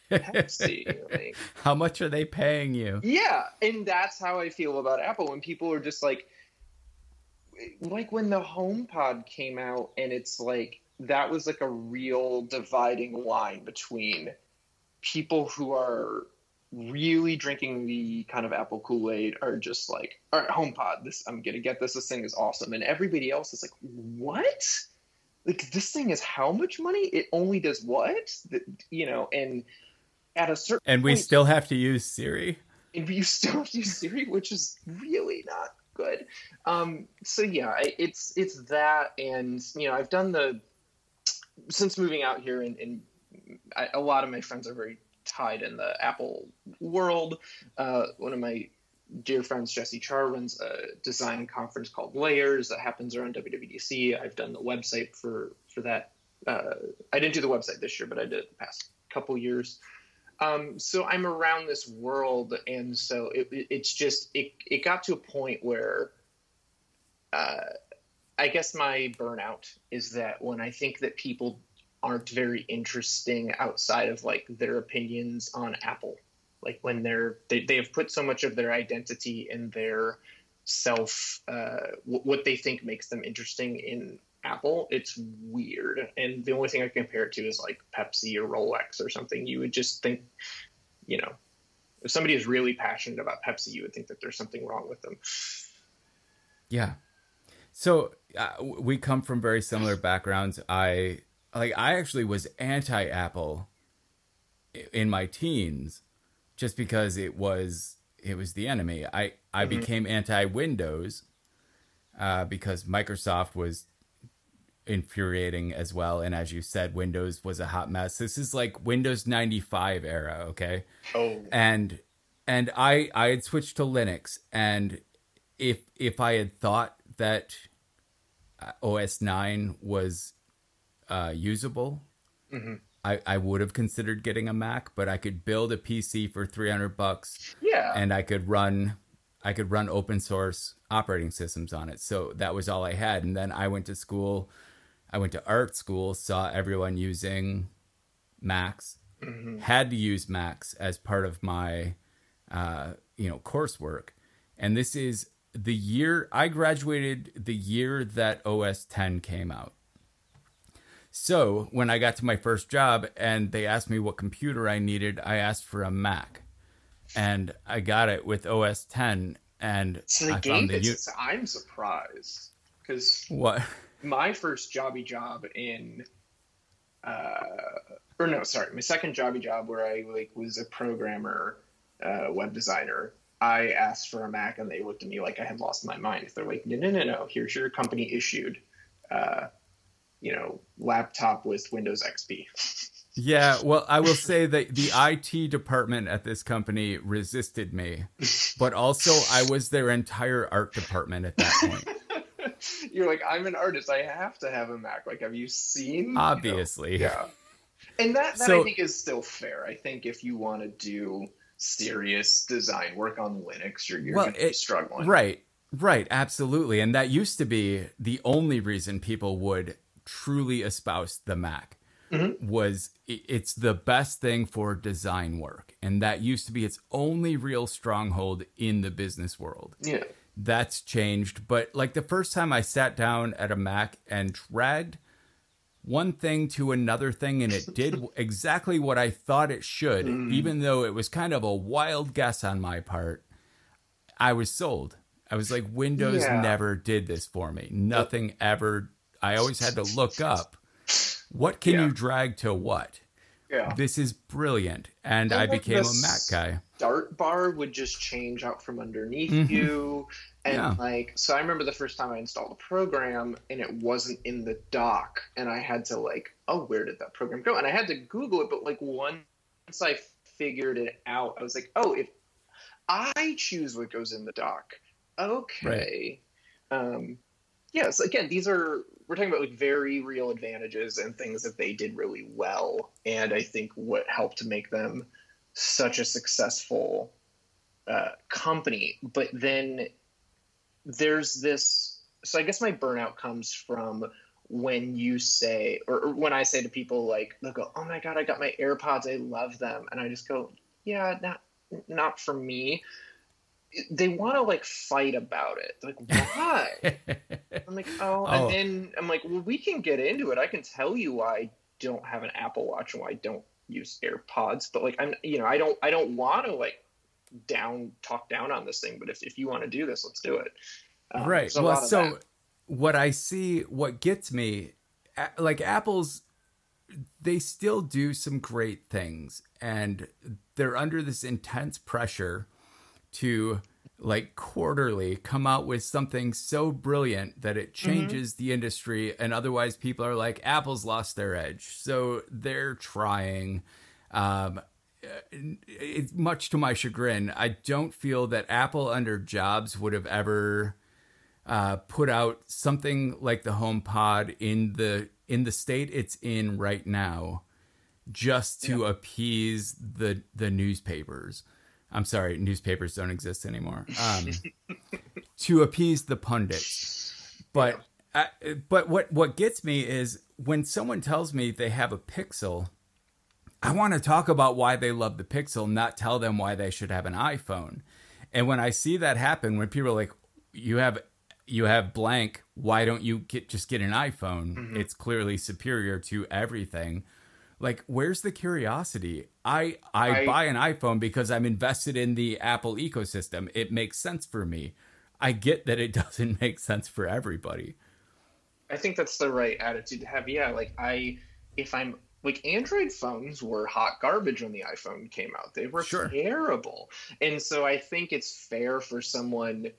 Pepsi? Like, how much are they paying you? Yeah, and that's how I feel about Apple when people are just like, like when the HomePod came out, and it's like that was like a real dividing line between people who are really drinking the kind of apple kool-aid are just like all right homepod this i'm gonna get this this thing is awesome and everybody else is like what like this thing is how much money? It only does what? The, you know, and at a certain and we point, still have to use Siri. And you still have to use Siri, which is really not good. Um, so yeah, it's it's that, and you know, I've done the since moving out here, and, and I, a lot of my friends are very tied in the Apple world. Uh, one of my dear friends Jessie Char runs a design conference called Layers that happens around WWDC. I've done the website for for that. Uh, I didn't do the website this year, but I did it the past couple years. Um, so I'm around this world, and so it, it's just it it got to a point where. Uh, I guess my burnout is that when I think that people aren't very interesting outside of like their opinions on Apple like when they're they, they have put so much of their identity in their self uh, w- what they think makes them interesting in apple it's weird and the only thing i compare it to is like pepsi or rolex or something you would just think you know If somebody is really passionate about Pepsi, you would think that there's something wrong with them. Yeah. So uh, we come from very similar backgrounds. I like I actually was anti-Apple in my teens just because it was it was the enemy. I I mm-hmm. became anti-Windows uh, because Microsoft was infuriating as well and as you said Windows was a hot mess. This is like Windows 95 era, okay? Oh. And and I I had switched to Linux and if if I had thought that uh, OS nine was uh, usable, mm-hmm. I, I would have considered getting a Mac, but I could build a PC for three hundred bucks. Yeah, and I could run I could run open source operating systems on it. So that was all I had. And then I went to school. I went to art school, saw everyone using Macs, mm-hmm. had to use Macs as part of my, uh, you know, coursework. And this is the year I graduated the year that OS 10 came out. So when I got to my first job and they asked me what computer I needed, I asked for a Mac, and I got it with OS 10. And so I gave it. U- I'm surprised because what my first jobby job in, uh, or no, sorry, my second jobby job where I like was a programmer, uh, web designer I asked for a Mac and they looked at me like I had lost my mind. They're like, no, no, no, no. Here's your company issued, uh, you know, laptop with Windows XP. yeah, well, I will say that the IT department at this company resisted me, but also I was their entire art department at that point. You're like, I'm an artist. I have to have a Mac. Like, have you seen? Obviously. You know? Yeah. And that, that so, I think is still fair. I think if you want to do serious design work on Linux, you're, you're well, going to be struggling. Right, right, absolutely. And that used to be the only reason people would truly espouse the Mac. Mm-hmm. Was it's the best thing for design work, and that used to be its only real stronghold in the business world. Yeah, that's changed. But like the first time I sat down at a Mac and dragged one thing to another thing and it did exactly what I thought it should, mm. even though it was kind of a wild guess on my part. I was sold. I was like, Windows yeah. never did this for me. Nothing ever. I always had to look up what can yeah. you drag to what. Yeah. This is brilliant. And I, became a Mac guy. Start bar would just change out from underneath mm-hmm. you. And yeah. like, so I remember the first time I installed a program and it wasn't in the dock, and I had to like, oh, where did that program go? And I had to Google it, but like once I figured it out, I was like, oh, if I choose what goes in the dock, okay. Right. Um, yes, again, these are we're talking about like very real advantages and things that they did really well, and I think what helped make them such a successful uh, company. But then there's this so i guess my burnout comes from when you say or, or, when i say to people like they'll go oh my god i got my airpods. I love them. And i just go yeah not not for me they want to like fight about it. Like why? I'm like oh, oh, and then i'm like well we can get into it. I can tell you why i don't have an apple watch and why i don't use airpods but like i'm you know i don't i don't want to like down talk down on this thing but if, if you want to do this let's do it. Um, right. well so what i see what gets me like apple's they still do some great things and they're under this intense pressure to like quarterly come out with something so brilliant that it mm-hmm. changes mm-hmm. the industry and otherwise people are like apple's lost their edge so they're trying um, it's much to my chagrin, I don't feel that Apple under Jobs would have ever uh, put out something like the HomePod in the in the state it's in right now, just to yeah. appease the the newspapers. I'm sorry, newspapers don't exist anymore. Um, to appease the pundits, but uh, but what what gets me is when someone tells me they have a Pixel I want to talk about why they love the Pixel, not tell them why they should have an iPhone. And when I see that happen, when people are like, "You have, you have blank. Why don't you get just get an iPhone? Mm-hmm. It's clearly superior to everything." Like, where's the curiosity? I, I I- buy an iPhone because I'm invested in the Apple ecosystem. It makes sense for me. I get that it doesn't make sense for everybody. I think that's the right attitude to have. Yeah, like I, if I'm like Android phones were hot garbage when the iPhone came out. They were Sure. terrible, and so I think it's fair for someone.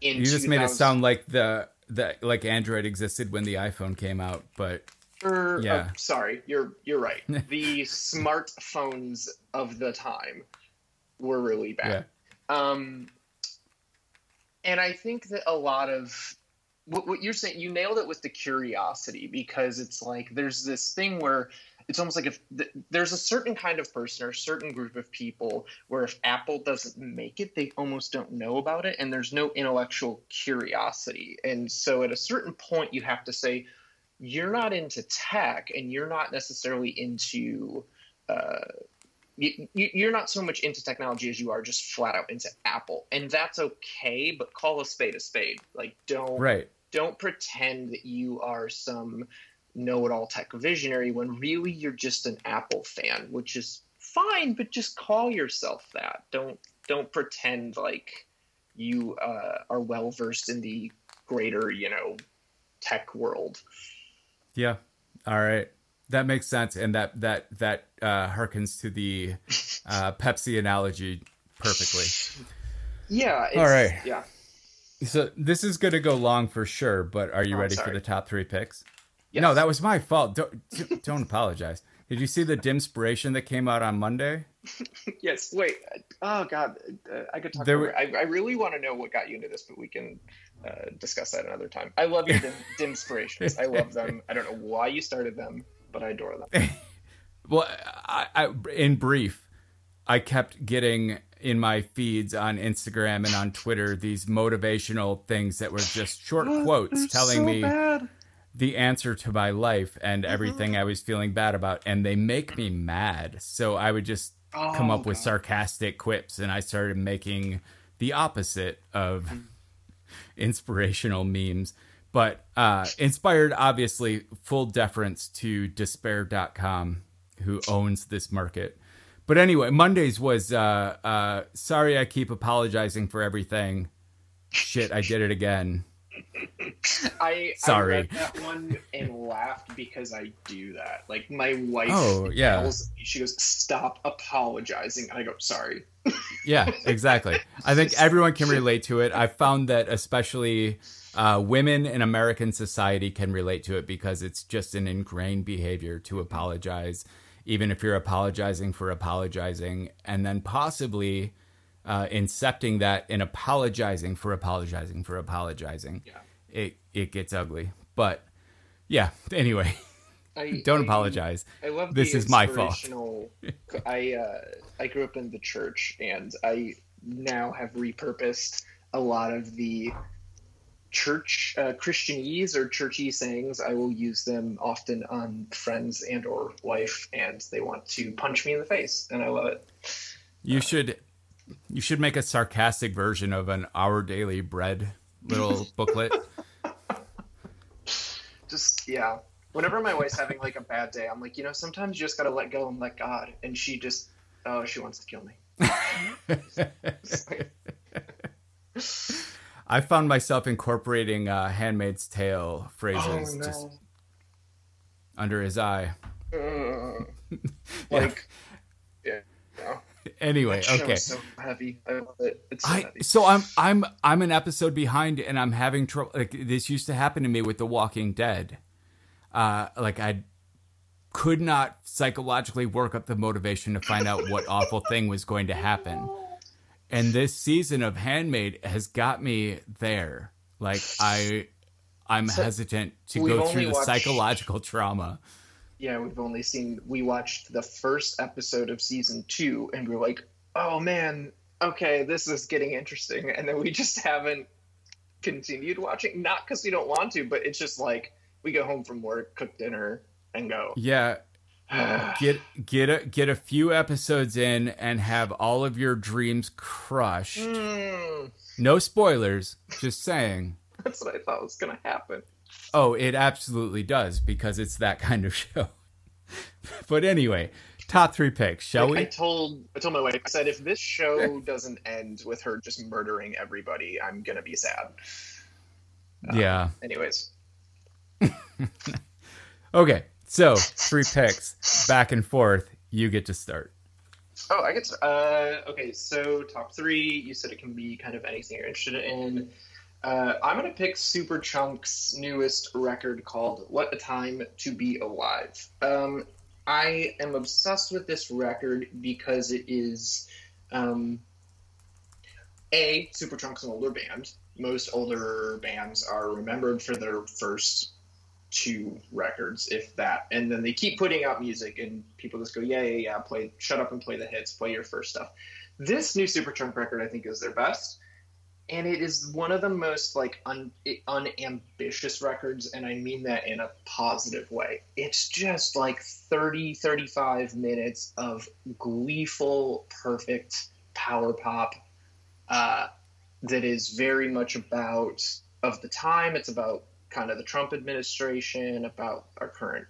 In You just made it sound like the the like Android existed when the iPhone came out, but Or, Yeah. oh, sorry, you're you're right. the smartphones of the time were really bad. Um, and I think that a lot of what, what you're saying, you nailed it with the curiosity because it's like there's this thing where it's almost like if th- there's a certain kind of person or a certain group of people where if Apple doesn't make it, they almost don't know about it, and there's no intellectual curiosity. And so at a certain point, you have to say, you're not into tech and you're not necessarily into uh, you, you- you're not so much into technology as you are just flat out into apple. And that's okay but call a spade a spade. Like don't right. don't pretend that you are some know-it-all tech visionary when really you're just an apple fan which is fine but just call yourself that. Don't don't pretend like you uh, are well versed in the greater you know tech world Yeah. All right. That makes sense, and that that that uh, harkens to the uh, Pepsi analogy perfectly. yeah it's, All right. yeah So this is going to go long for sure, but are you Oh, ready for the top three picks? Yes. No, that was my fault. Don't don't apologize. Did you see the Dimspiration that came out on Monday? Yes. Wait. Oh God. Uh, I could talk. There were- I, I really want to know what got you into this, but we can uh, discuss that another time. I love your dim, dimspirations. I love them. I don't know why you started them, but I adore them. Well, I, I, in brief, I kept getting in my feeds on Instagram and on Twitter these motivational things that were just short quotes telling me the answer to my life and everything I was feeling bad about, and they make me mad. So I would just come Oh, up with sarcastic quips, and I started making the opposite of inspirational memes. But uh, inspired, obviously, full deference to despair.com, who owns this market. But anyway, Mondays was uh, uh, sorry I keep apologizing for everything. Shit, I did it again. I Sorry. I read that one and laughed because I do that. Like my wife. Oh, yeah. tells she goes, "Stop apologizing." I go, "Sorry." Yeah, exactly. I think everyone can relate to it. I've found that especially uh, women in American society can relate to it because it's just an ingrained behavior to apologize, even if you're apologizing for apologizing, and then possibly uh, incepting that in apologizing for apologizing for apologizing. Yeah. It it gets ugly, but yeah. Anyway, I, don't I- apologize. I love This the is my fault. I uh, I grew up in the church, and I now have repurposed a lot of the church uh, Christianese or churchy sayings. I will use them often on friends and or wife, and they want to punch me in the face, and I love it. You should you should make a sarcastic version of an Our Daily Bread little booklet. Just yeah. Whenever my wife's having like a bad day, I'm like, you know, sometimes you just gotta let go and let God, and she just, oh, she wants to kill me. I found myself incorporating uh, Handmaid's Tale phrases oh just under his eye. Yeah. like yeah, yeah. Anyway, okay. so heavy. I love it. It's so I heavy. so I'm I'm I'm an episode behind and I'm having trouble like this used to happen to me with The Walking Dead. Uh like I could not psychologically work up the motivation to find out what awful thing was going to happen. And this season of Handmaid has got me there. Like I I'm So, hesitant to go through the watched- psychological trauma. Yeah, we've only seen. We watched the first episode of season two, and we are like, "Oh man, okay, this is getting interesting," and then we just haven't continued watching. Not because we don't want to, but it's just like we go home from work, cook dinner, and go. Yeah, get get a get a few episodes in and have all of your dreams crushed. Mm, No spoilers, just saying. that's what I thought was gonna happen. Oh, it absolutely does because it's that kind of show. but anyway, top three picks, shall Like, I told I told my wife I said if this show doesn't end with her just murdering everybody, I'm gonna be sad. yeah. Anyways, Okay. So three picks, back and forth. You get to start. oh, I get to, uh, okay. So top three, you said it can be kind of anything you're interested in. Uh, I'm gonna pick Superchunk's newest record called "What a Time to Be Alive." Um, I am obsessed with this record because it is, um, a Superchunk's an older band. Most older bands are remembered for their first two records, if that, and then they keep putting out music, and people just go, "Yeah, yeah, yeah, play, shut up and play the hits, play your first stuff." This new Superchunk record, I think, is their best and it is one of the most like un, unambitious records and i mean that in a positive way. It's just like 30 35 minutes of gleeful perfect power pop uh, that is very much about of the time. It's about kind of the trump administration about our current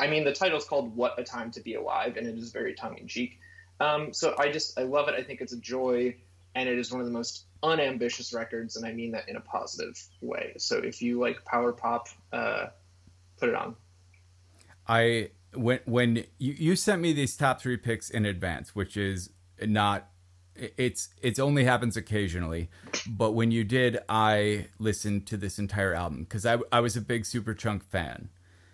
i mean the title is called what a time to be alive and it is very tongue-in-cheek. Um, so i just i love it. I think it's a joy and it is one of the most unambitious records, and I mean that in a positive way. So if you like power pop, uh, put it on. I when when you, you sent me these top three picks in advance, which is not it's it's only happens occasionally, but when you did, I listened to this entire album because I I was a big Superchunk fan,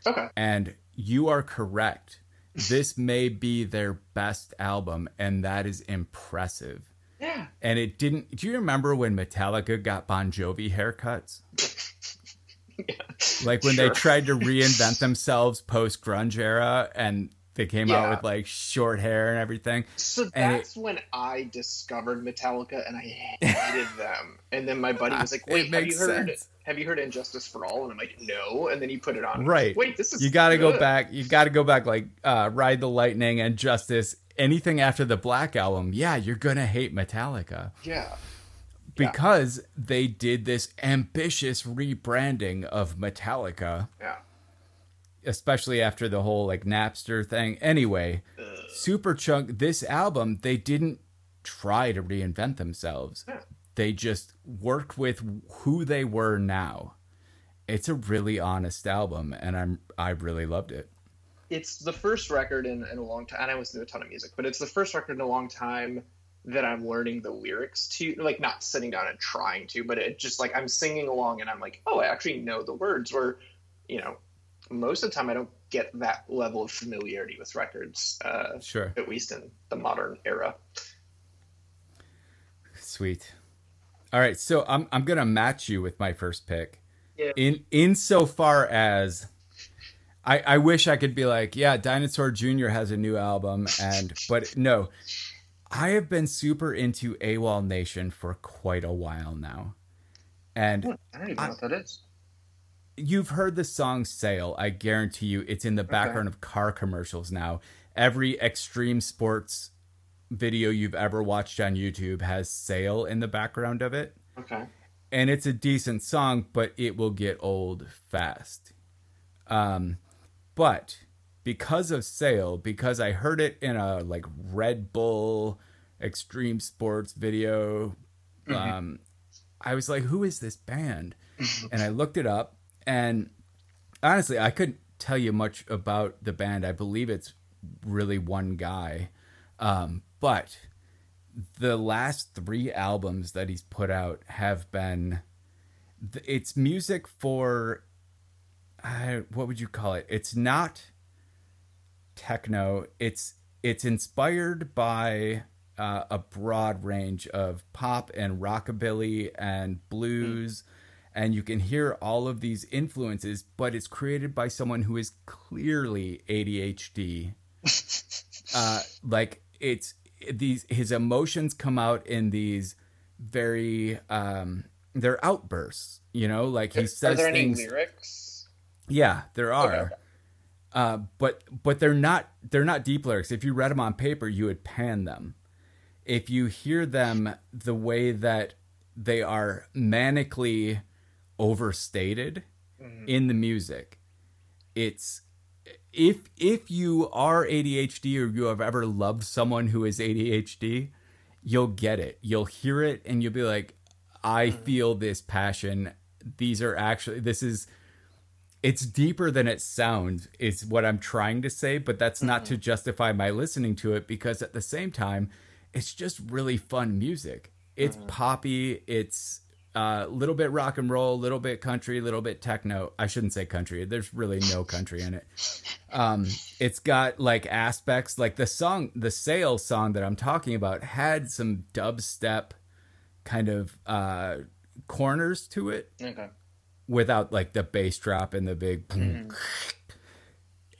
Okay. and you are correct. This may be their best album, and that is impressive. Yeah. And it didn't. Do you remember when Metallica got Bon Jovi haircuts? Like when they tried to reinvent themselves post grunge era and they came out with like short hair and everything. So And it- that's when I discovered Metallica, and I hated them. And then my buddy was like, "Wait, have you heard? sense. Have you heard And Justice for All?" And I'm like, "No." And then he put it on. Right. Wait, this is You got to go back. You got to go back like uh, Ride the Lightning and Justice. Anything after the Black album, yeah, you're going to hate Metallica Yeah. because they did this ambitious rebranding of Metallica. Yeah. especially after the whole like Napster thing. Anyway, Superchunk, this album, they didn't try to reinvent themselves. Yeah. They just worked with who they were now. It's a really honest album, and I'm I really loved it. It's the first record in, in a long time and i listen to a ton of music but it's the first record in a long time that i'm learning the lyrics to like not sitting down and trying to but it just like i'm singing along and i'm like oh i actually know the words where you know most of the time i don't get that level of familiarity with records uh, Sure, at least in the modern era sweet. All right, so I'm I'm gonna match you with my first pick. Yeah. In insofar as I, I wish I could be like, yeah, Dinosaur Jr. has a new album, and but no, I have been super into AWOLNATION for quite a while now, and i don't even know what that is you've heard the song "Sail." I guarantee you, it's in the background of car commercials now. Every extreme sports video you've ever watched on YouTube has "Sail" in the background of it okay and it's a decent song, but it will get old fast. Um, but because of Sail, because I heard it in a like Red Bull extreme sports video, um, I was like, "Who is this band?" and I looked it up, and honestly, I couldn't tell you much about the band. I believe it's really one guy, um, but the last three albums that he's put out have been it's music for uh, what would you call it? It's not techno. It's it's inspired by uh, a broad range of pop and rockabilly and blues. And you can hear all of these influences but it's created by someone who is clearly ADHD uh, like it's these his emotions come out in these very um they're outbursts you know? Like he are says there any things lyrics yeah there are Okay. uh but but they're not they're not deep lyrics if you read them on paper you would pan them if you hear them the way that they are manically overstated in the music it's if if you are ADHD or you have ever loved someone who is ADHD, you'll get it. You'll hear it and you'll be like, I feel this passion. These are actually this is it's deeper than it sounds is what I'm trying to say, but that's not to justify my listening to it because at the same time, it's just really fun music. It's poppy, it's a uh, little bit rock and roll, a little bit country, a little bit techno. I shouldn't say country. There's really no country in it. Um, it's got like aspects like the song, the Sail song that I'm talking about had some dubstep kind of uh, corners to it Okay. Without like the bass drop and the big.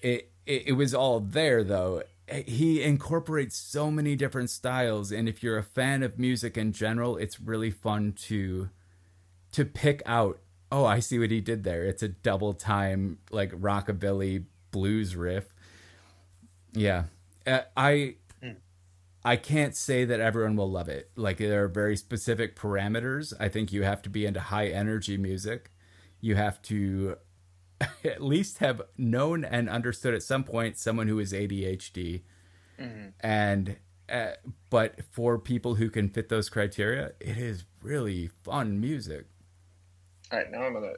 It, it it was all there though. He incorporates so many different styles, and if you're a fan of music in general, it's really fun to to pick out. Oh, I see what he did there. It's a double time like rockabilly blues riff. Yeah, uh, I I can't say that everyone will love it. Like there are very specific parameters. I think you have to be into high energy music. You have to at least have known and understood at some point someone who is ADHD. And uh, but for people who can fit those criteria, it is really fun music. All right, now I'm gonna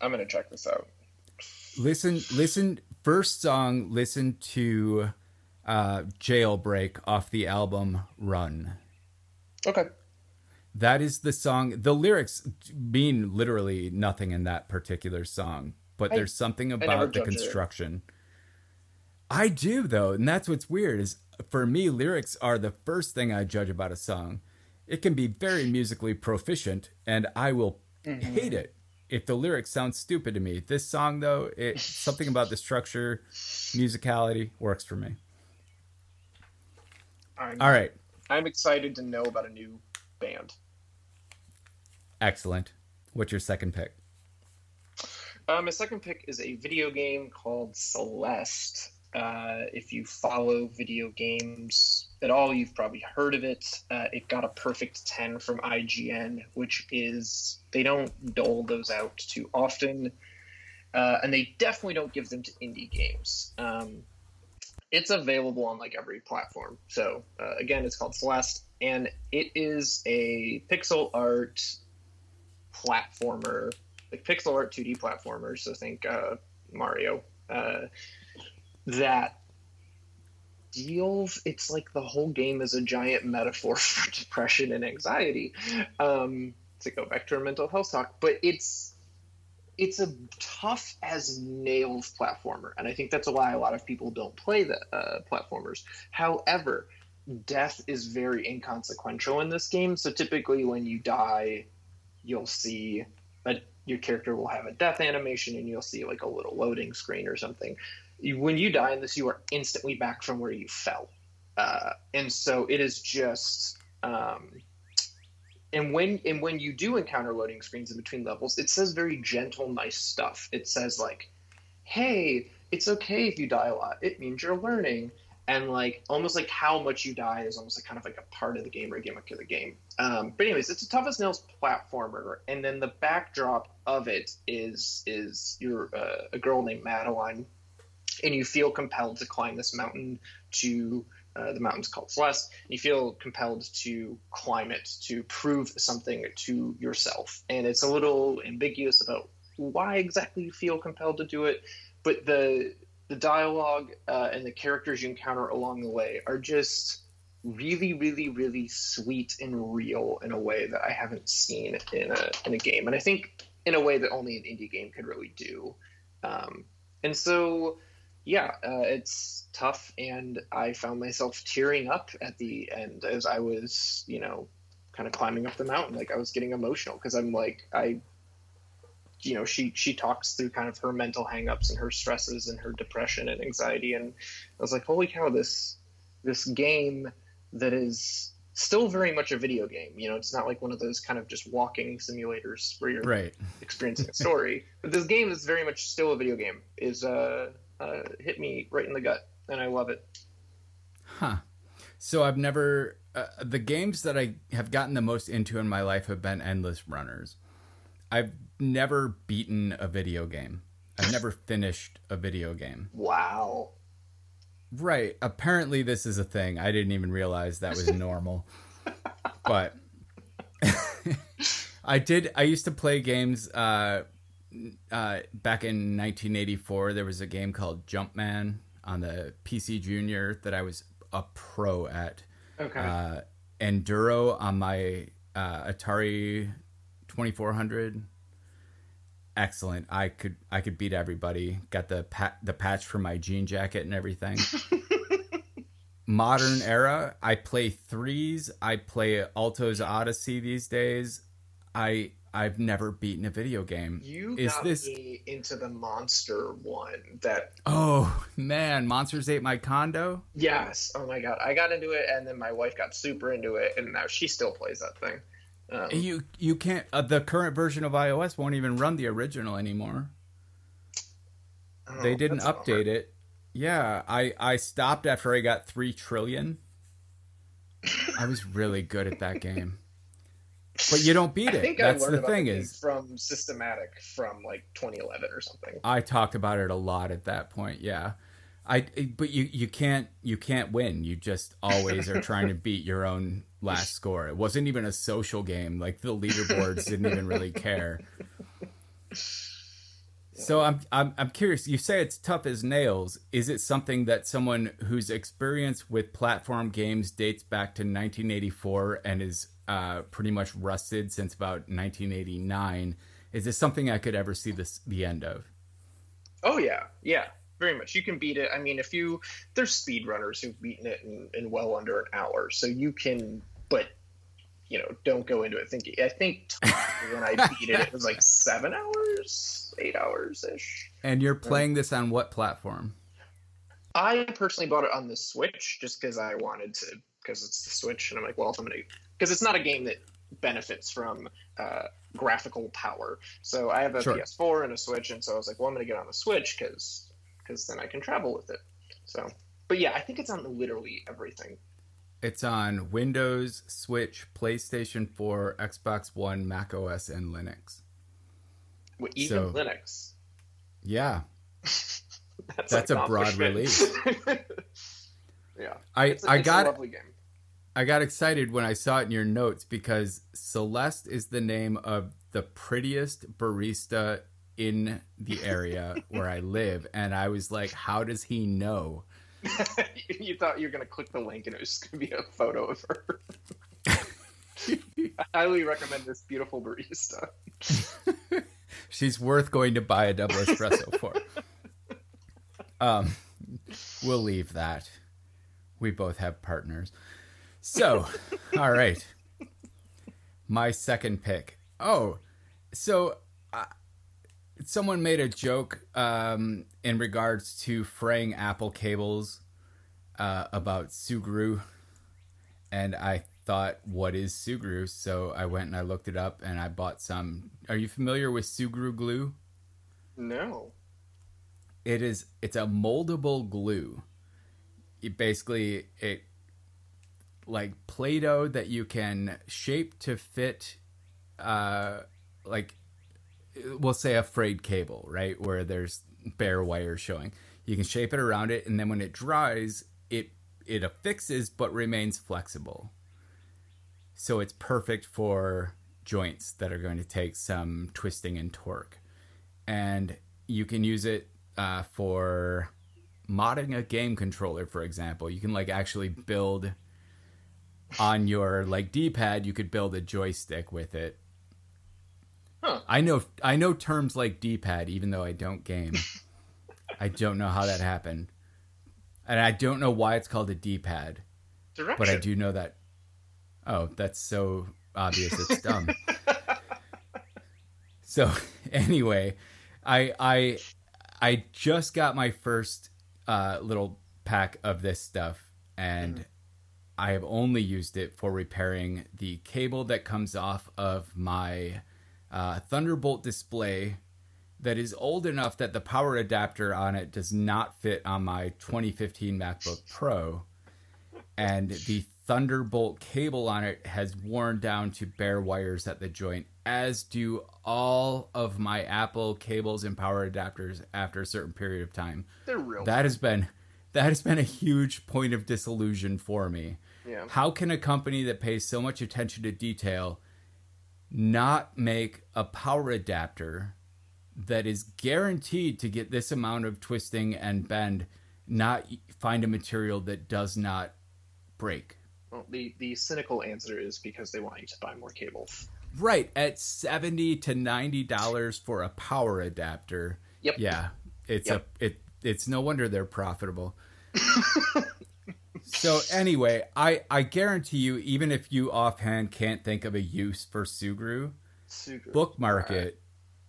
I'm gonna check this out. Listen, listen. First song, listen to uh, "Jailbreak" off the album "Run." Okay. That is the song. The lyrics mean literally nothing in that particular song, but I- there's something about the judge it. construction. I do though, and that's what's weird is for me lyrics are the first thing I judge about a song. It can be very musically proficient and I will Mm-hmm. hate it if the lyrics sound stupid to me. This song though, it something about the structure, musicality works for me. I'm, All right. I'm excited to know about a new band. Excellent. What's your second pick? Uh, my second pick is a video game called Celeste. Uh, if you follow video games at all, you've probably heard of it. Uh, it got a perfect 10 from IGN, which is, they don't dole those out too often. Uh, and they definitely don't give them to indie games. Um, it's available on like every platform. So, uh, again, it's called Celeste, and it is a pixel art platformer like pixel art 2D platformers. So think uh, Mario. Uh, that deals. It's like the whole game is a giant metaphor for depression and anxiety. Um, to go back to our mental health talk, but it's it's a tough as nails platformer, and I think that's why a lot of people don't play the uh, platformers. However, death is very inconsequential in this game. So typically, when you die, you'll see a, your character will have a death animation and you'll see like a little loading screen or something. When you die in this, you are instantly back from where you fell. Uh, and so it is just. Um, and when and when you do encounter loading screens in between levels, it says very gentle, nice stuff. It says like, "Hey, it's okay if you die a lot. It means you're learning." And like almost like how much you die is almost like kind of like a part of the game or a gimmick of the game. Um, but anyways, it's a tough as nails platformer, and then the backdrop of it is is you're uh, a girl named Madeline, and you feel compelled to climb this mountain to uh, the mountain's called Celeste. And you feel compelled to climb it to prove something to yourself, and it's a little ambiguous about why exactly you feel compelled to do it, but the the dialogue uh, and the characters you encounter along the way are just really, really, really sweet and real in a way that I haven't seen in a in a game, and I think in a way that only an indie game could really do. Um, and so, yeah, uh, it's tough, and I found myself tearing up at the end as I was, you know, kind of climbing up the mountain. Like I was getting emotional because I'm like I you know she she talks through kind of her mental hangups and her stresses and her depression and anxiety and I was like holy cow this this game that is still very much a video game you know it's not like one of those kind of just walking simulators where you're Right. experiencing a story but this game is very much still a video game is uh, uh hit me right in the gut and I love it Huh. So I've never uh, the games that I have gotten the most into in my life have been endless runners. I've never beaten a video game. I've never finished a video game. Wow. Right. Apparently, this is a thing. I didn't even realize that was normal. but I did. I used to play games. Uh, uh, back in 1984, there was a game called Jumpman on the PC Junior that I was a pro at. Okay. Uh, Enduro on my uh, Atari 2400. Excellent. I could I could beat everybody. Got the pa- the patch for my jean jacket and everything. Modern era. I play threes. I play Alto's Odyssey these days. I I've never beaten a video game. you is got this- me into the monster one. That Oh man, Monsters Ate My Condo. yes. Oh my god. I got into it, and then my wife got super into it, and now she still plays that thing. Um, You you can't. Uh, the current version of iOS won't even run the original anymore. oh, they didn't update it. Yeah, I I stopped after I got three trillion. I was really good at that game, but you don't beat it. I think That's I learned the thing is, from Systematic from like 2011 or something. I talked about it a lot at that point. Yeah, I but you you can't you can't win. You just always are trying to beat your own last score. It wasn't even a social game. Like the leaderboards didn't even really care. So I'm I'm I'm curious. You say it's tough as nails. Is it something that someone whose experience with platform games dates back to 1984 and is uh, pretty much rusted since about 1989? Is this something I could ever see this the end of? Oh yeah, yeah, very much. You can beat it. I mean, if you there's speedrunners who've beaten it in, in well under an hour, so you can. But you know, don't go into it thinking. I think when I beat it, it was like seven hours, eight hours ish. And you're playing this on what platform? I personally bought it on the Switch just because I wanted to, because it's the Switch, and I'm like, well, if I'm gonna, because it's not a game that benefits from uh, graphical power. So I have a Sure. PS4 and a Switch, and so I was like, well, I'm gonna get on the Switch because, because then I can travel with it. So, but yeah, I think it's on literally everything. It's on Windows, Switch, PlayStation 4, Xbox One, Mac OS, and Linux. Well, Even So- Linux. Yeah, That's, That's a broad release. yeah, I it's a, I it's got a lovely game. I got excited when I saw it in your notes because Celeste is the name of the prettiest barista in the area where I live, and I was like, how does he know? you thought you were gonna click the link and it was just gonna be a photo of her. I highly recommend this beautiful barista. She's worth going to buy a double espresso for. Um, we'll leave that. We both have partners. So, all right. My second pick. Oh, so uh, someone made a joke um, in regards to fraying Apple cables uh, about Sugru, and I thought, "What is Sugru?" So I went and I looked it up, and I bought some. Are you familiar with Sugru glue? No. It is. It's a moldable glue. It basically it like Play-Doh that you can shape to fit, uh, like we'll say a frayed cable, right, where there's bare wire showing. You can shape it around it, and then when it dries, it it affixes but remains flexible. So it's perfect for joints that are going to take some twisting and torque, and you can use it uh, for modding a game controller, for example. You can like actually build on your like D-pad. You could build a joystick with it. Huh. I know I know terms like D-pad, even though I don't game. I don't know how that happened, and I don't know why it's called a D-pad, Direction. but I do know that. Oh, that's so obvious. It's dumb. so anyway, I I I just got my first uh, little pack of this stuff, and I have only used it for repairing the cable that comes off of my uh, Thunderbolt display that is old enough that the power adapter on it does not fit on my 2015 MacBook Pro. and the Thunderbolt cable on it has worn down to bare wires at the joint, as do all of my Apple cables and power adapters after a certain period of time. They're real. That has been that has been a huge point of disillusion for me. Yeah. How can a company that pays so much attention to detail not make a power adapter that is guaranteed to get this amount of twisting and bend, not find a material that does not break? Well, the the cynical answer is because they want you to buy more cables. Right, at 70 to 90 dollars for a power adapter. Yep. Yeah, it's Yep. a it it's no wonder they're profitable. so anyway, I I guarantee you even if you offhand can't think of a use for Sugru, Super. bookmark it.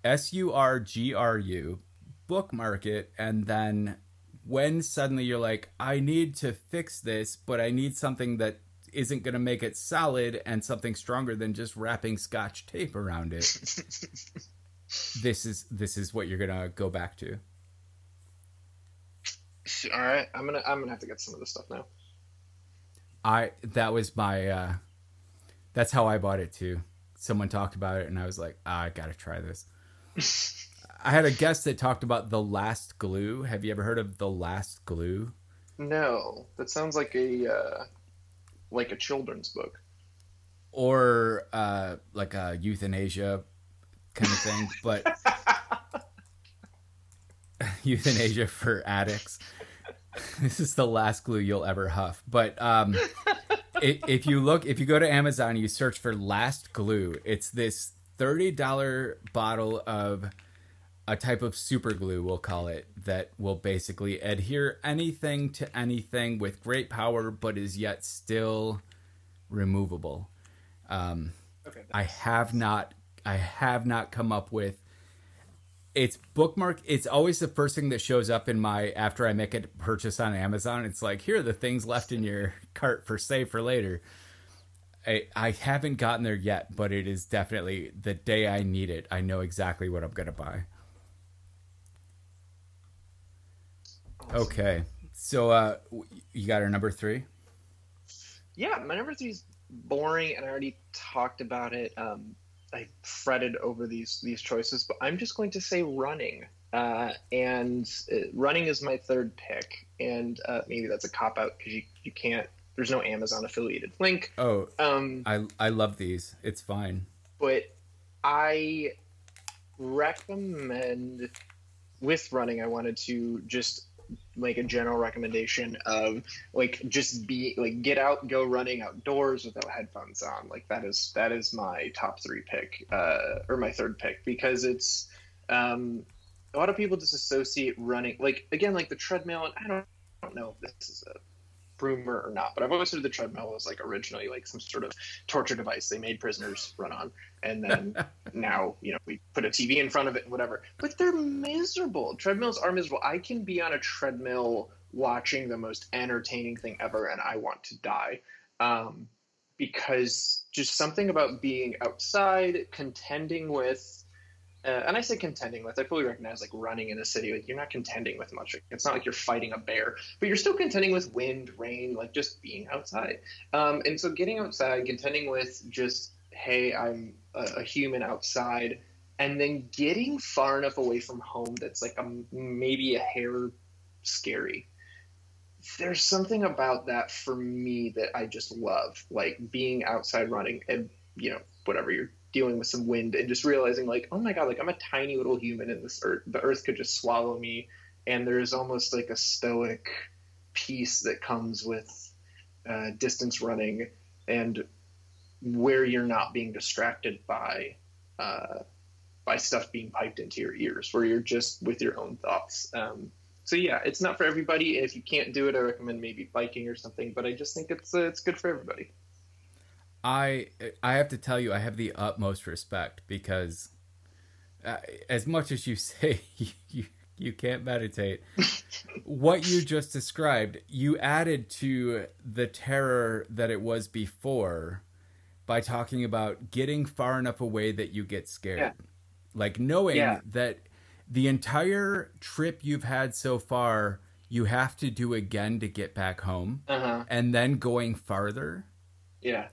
S U R G R U. Bookmark it and then when suddenly you're like I need to fix this, but I need something that isn't going to make it solid and something stronger than just wrapping scotch tape around it. this is this is what you're going to go back to. All right, I'm gonna I'm gonna have to get some of this stuff now. I that was my uh that's how I bought it too. Someone talked about it and I was like, ah, I got to try this. I had a guest that talked about the last glue. Have you ever heard of the last glue? No, that sounds like a uh, like a children's book. or uh, like a euthanasia kind of thing, but euthanasia for addicts. This is the last glue you'll ever huff. But um, if you look, if you go to Amazon, you search for last glue. It's this thirty dollar bottle of a type of super glue, we'll call it, that will basically adhere anything to anything with great power, but is yet still removable. Um, Okay. I have not I have not come up with it's bookmark it's always the first thing that shows up in my after I make a purchase on Amazon. It's like here are the things left in your cart for save for later. I I haven't gotten there yet but it is definitely the day I need it. I know exactly what I'm going to buy okay. So uh you got our number 3 Yeah, my number three is boring, and I already talked about it. Um, I fretted over these these choices, but I'm just going to say running. Uh, and uh, running is my third pick, and uh, maybe that's a cop out because you you can't. There's no Amazon affiliated link. oh Um, I I love these it's fine but I recommend with running. I wanted to just make a general recommendation of like just be like get out, go running outdoors without headphones on. Like that is that is my top three pick uh, or my third pick because it's um, a lot of people disassociate running like again like the treadmill and I don't, I don't know if this is a rumor or not, but I've always heard the treadmill was like originally like some sort of torture device they made prisoners run on, and then now you know we put a TV in front of it and whatever. But they're miserable. Treadmills are miserable. I can be on a treadmill watching the most entertaining thing ever, and I want to die. Um, because just something about being outside, contending with uh, and I say contending with, I fully recognize like running in a city, like you're not contending with much. It's not like you're fighting a bear, but you're still contending with wind, rain, like just being outside. Um, and so getting outside, contending with just, hey, I'm a, a human outside, and then getting far enough away from home that's like a, maybe a hair scary. There's something about that for me that I just love, like being outside running and, you know, whatever you're dealing with some wind and just realizing like oh my god like i'm a tiny little human in this earth the earth could just swallow me. And there's almost like a stoic peace that comes with uh, distance running and where you're not being distracted by uh, by stuff being piped into your ears where you're just with your own thoughts. Um, so yeah it's not for everybody. If you can't do it i recommend maybe biking or something. But i just think it's uh, it's good for everybody I I have to tell you, I have the utmost respect because, uh, as much as you say you you can't meditate, what you just described, you added to the terror that it was before by talking about getting far enough away that you get scared, Yeah. like knowing Yeah. that the entire trip you've had so far you have to do again to get back home, Uh huh. and then going farther. Yeah.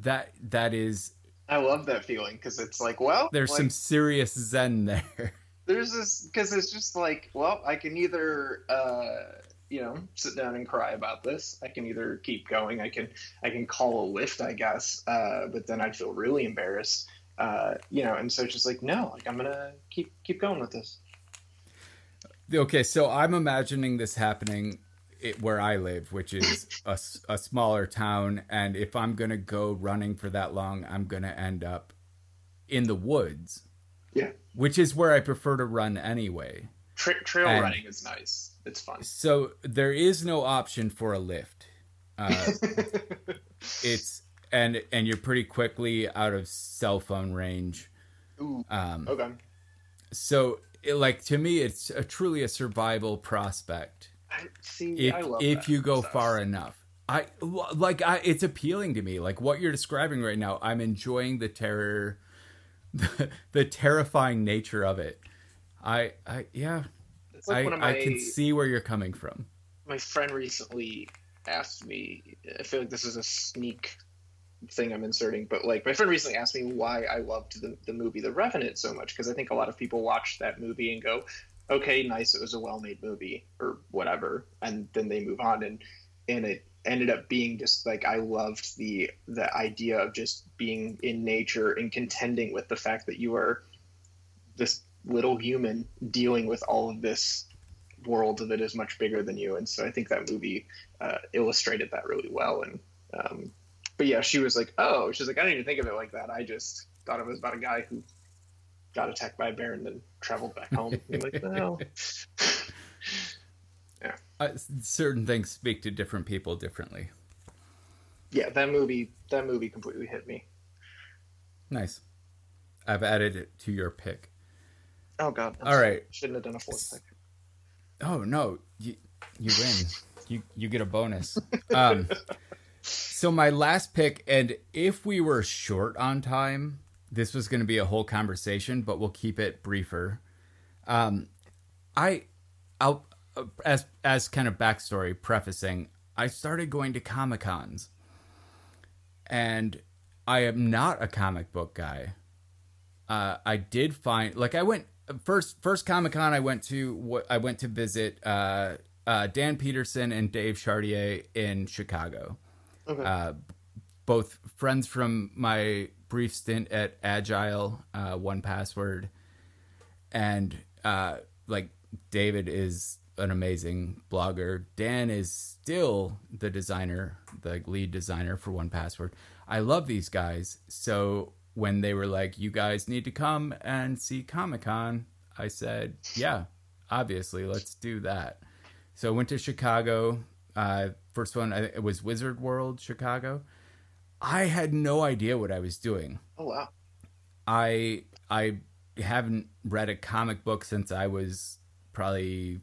That that is I love that feeling because it's like, well, there's like, some serious zen there. there's this because it's just like, well, I can either, uh, you know, sit down and cry about this. I can either keep going. I can, I can call a Lyft, I guess. Uh, but then I'd feel really embarrassed. Uh, you know, and so it's just like, no, like I'm gonna keep keep going with this. Okay, so I'm imagining this happening it, where I live, which is a, a smaller town. And if I'm going to go running for that long, I'm going to end up in the woods, Yeah. which is where I prefer to run anyway. Tra- trail And- running is nice. It's fun. So there is no option for a lift. Uh, it's and and you're pretty quickly out of cell phone range. Ooh. Um, Okay. so it, like to me, it's a truly a survival prospect. I, see, if I love if that you go far enough. I like I it's appealing to me. Like what you're describing right now, I'm enjoying the terror the, the terrifying nature of it. I I yeah, like I my, I can see where you're coming from. my friend recently asked me. I feel like this is a sneak thing I'm inserting, but like my friend recently asked me why I loved the the movie The Revenant so much because I think a lot of people watch that movie and go, "Okay, nice, it was a well-made movie" or whatever, and then they move on and and it ended up being just like I loved the the idea of just being in nature and contending with the fact that you are this little human dealing with all of this world that is much bigger than you and so i think that movie uh, illustrated that really well and um, but yeah she was like oh she's like i didn't even think of it like that i just thought it was about a guy who got attacked by a bear and then traveled back home I'm like no Uh, certain things speak to different people differently. yeah that movie that movie completely hit me Nice. I've added it to your pick. oh god I'm All sorry. right. shouldn't have done a fourth pick Oh no, you you win. you you get a bonus. Um, so my last pick, and if we were short on time, this was going to be a whole conversation, but we'll keep it briefer. Um, I, I'll uh, as as kind of backstory, prefacing. I started going to comic cons, and I am not a comic book guy. Uh, I did find like I went first first Comic Con I went to what I went to visit uh, uh, Dan Peterson and Dave Chartier in Chicago. okay Uh, both friends from my brief stint at Agile, uh, 1Password, and uh, like David is an amazing blogger. Dan is still the designer, the lead designer for 1Password. I love these guys. So when they were like, "You guys need to come and see Comic Con," I said, "Yeah, obviously, let's do that." So I went to Chicago. Uh, first one, it was Wizard World, Chicago. I had no idea what I was doing. oh wow I I haven't read a comic book since I was probably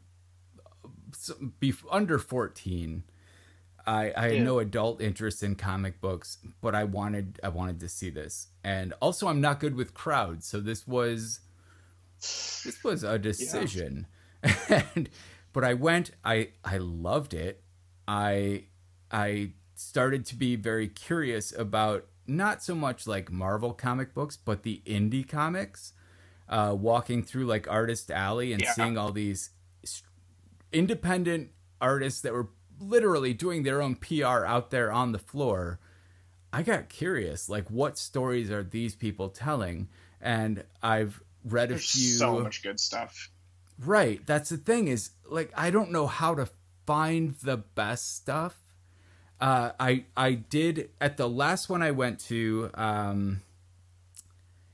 under 14. I, I had Yeah. no adult interest in comic books, but I wanted I wanted to see this. And also I'm not good with crowds, so this was this was a decision. and but I went, I I loved it. I I started to be very curious about not so much like Marvel comic books, but the indie comics. Uh, walking through like Artist Alley and Yeah. seeing all these independent artists that were literally doing their own PR out there on the floor. I got curious, like what stories are these people telling? And I've read a few. so much good stuff Right. That's the thing is like I don't know how to find the best stuff. Uh, I I did at the last one I went to um,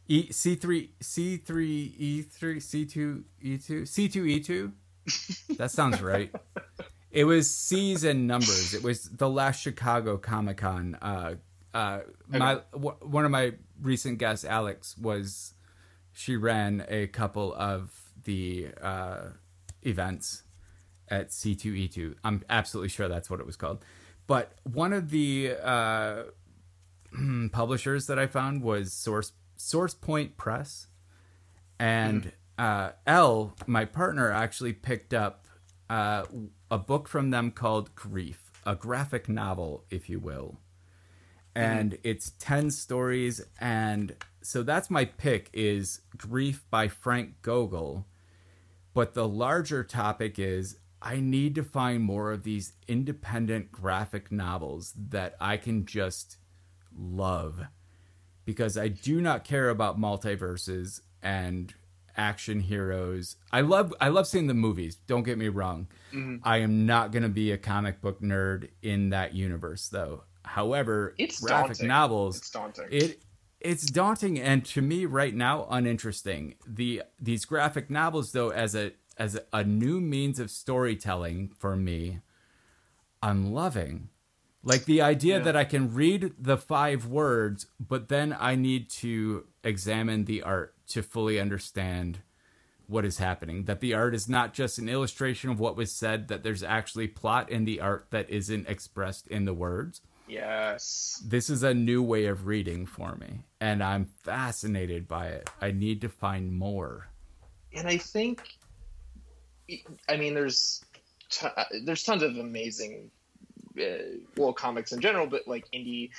E C three C three E three C two E two C two E two. That sounds right. It was C's and numbers. It was the last Chicago Comic Con. Uh, uh, my w- one of my recent guests, Alex, was she ran a couple of the uh, events at C2E2. I'm absolutely sure that's what it was called. But one of the uh, publishers that I found was Source Source Point Press, and uh, L, my partner, actually picked up uh, a book from them called Grief, a graphic novel, if you will. And mm-hmm. it's 10 stories and so that's my pick is Grief by Frank Gogol. But the larger topic is I need to find more of these independent graphic novels that I can just love because I do not care about multiverses and action heroes. I love I love seeing the movies. Don't get me wrong. Mm-hmm. I am not going to be a comic book nerd in that universe though. However, it's graphic daunting. novels it's daunting. It it's daunting and to me right now uninteresting. The these graphic novels though as a as a new means of storytelling for me, I'm loving. Like the idea yeah. that I can read the five words, but then I need to examine the art to fully understand what is happening. That the art is not just an illustration of what was said, that there's actually plot in the art that isn't expressed in the words. Yes. This is a new way of reading for me, and I'm fascinated by it. I need to find more. And I think I mean, there's t- uh, there's tons of amazing, uh, well, comics in general, but like indie.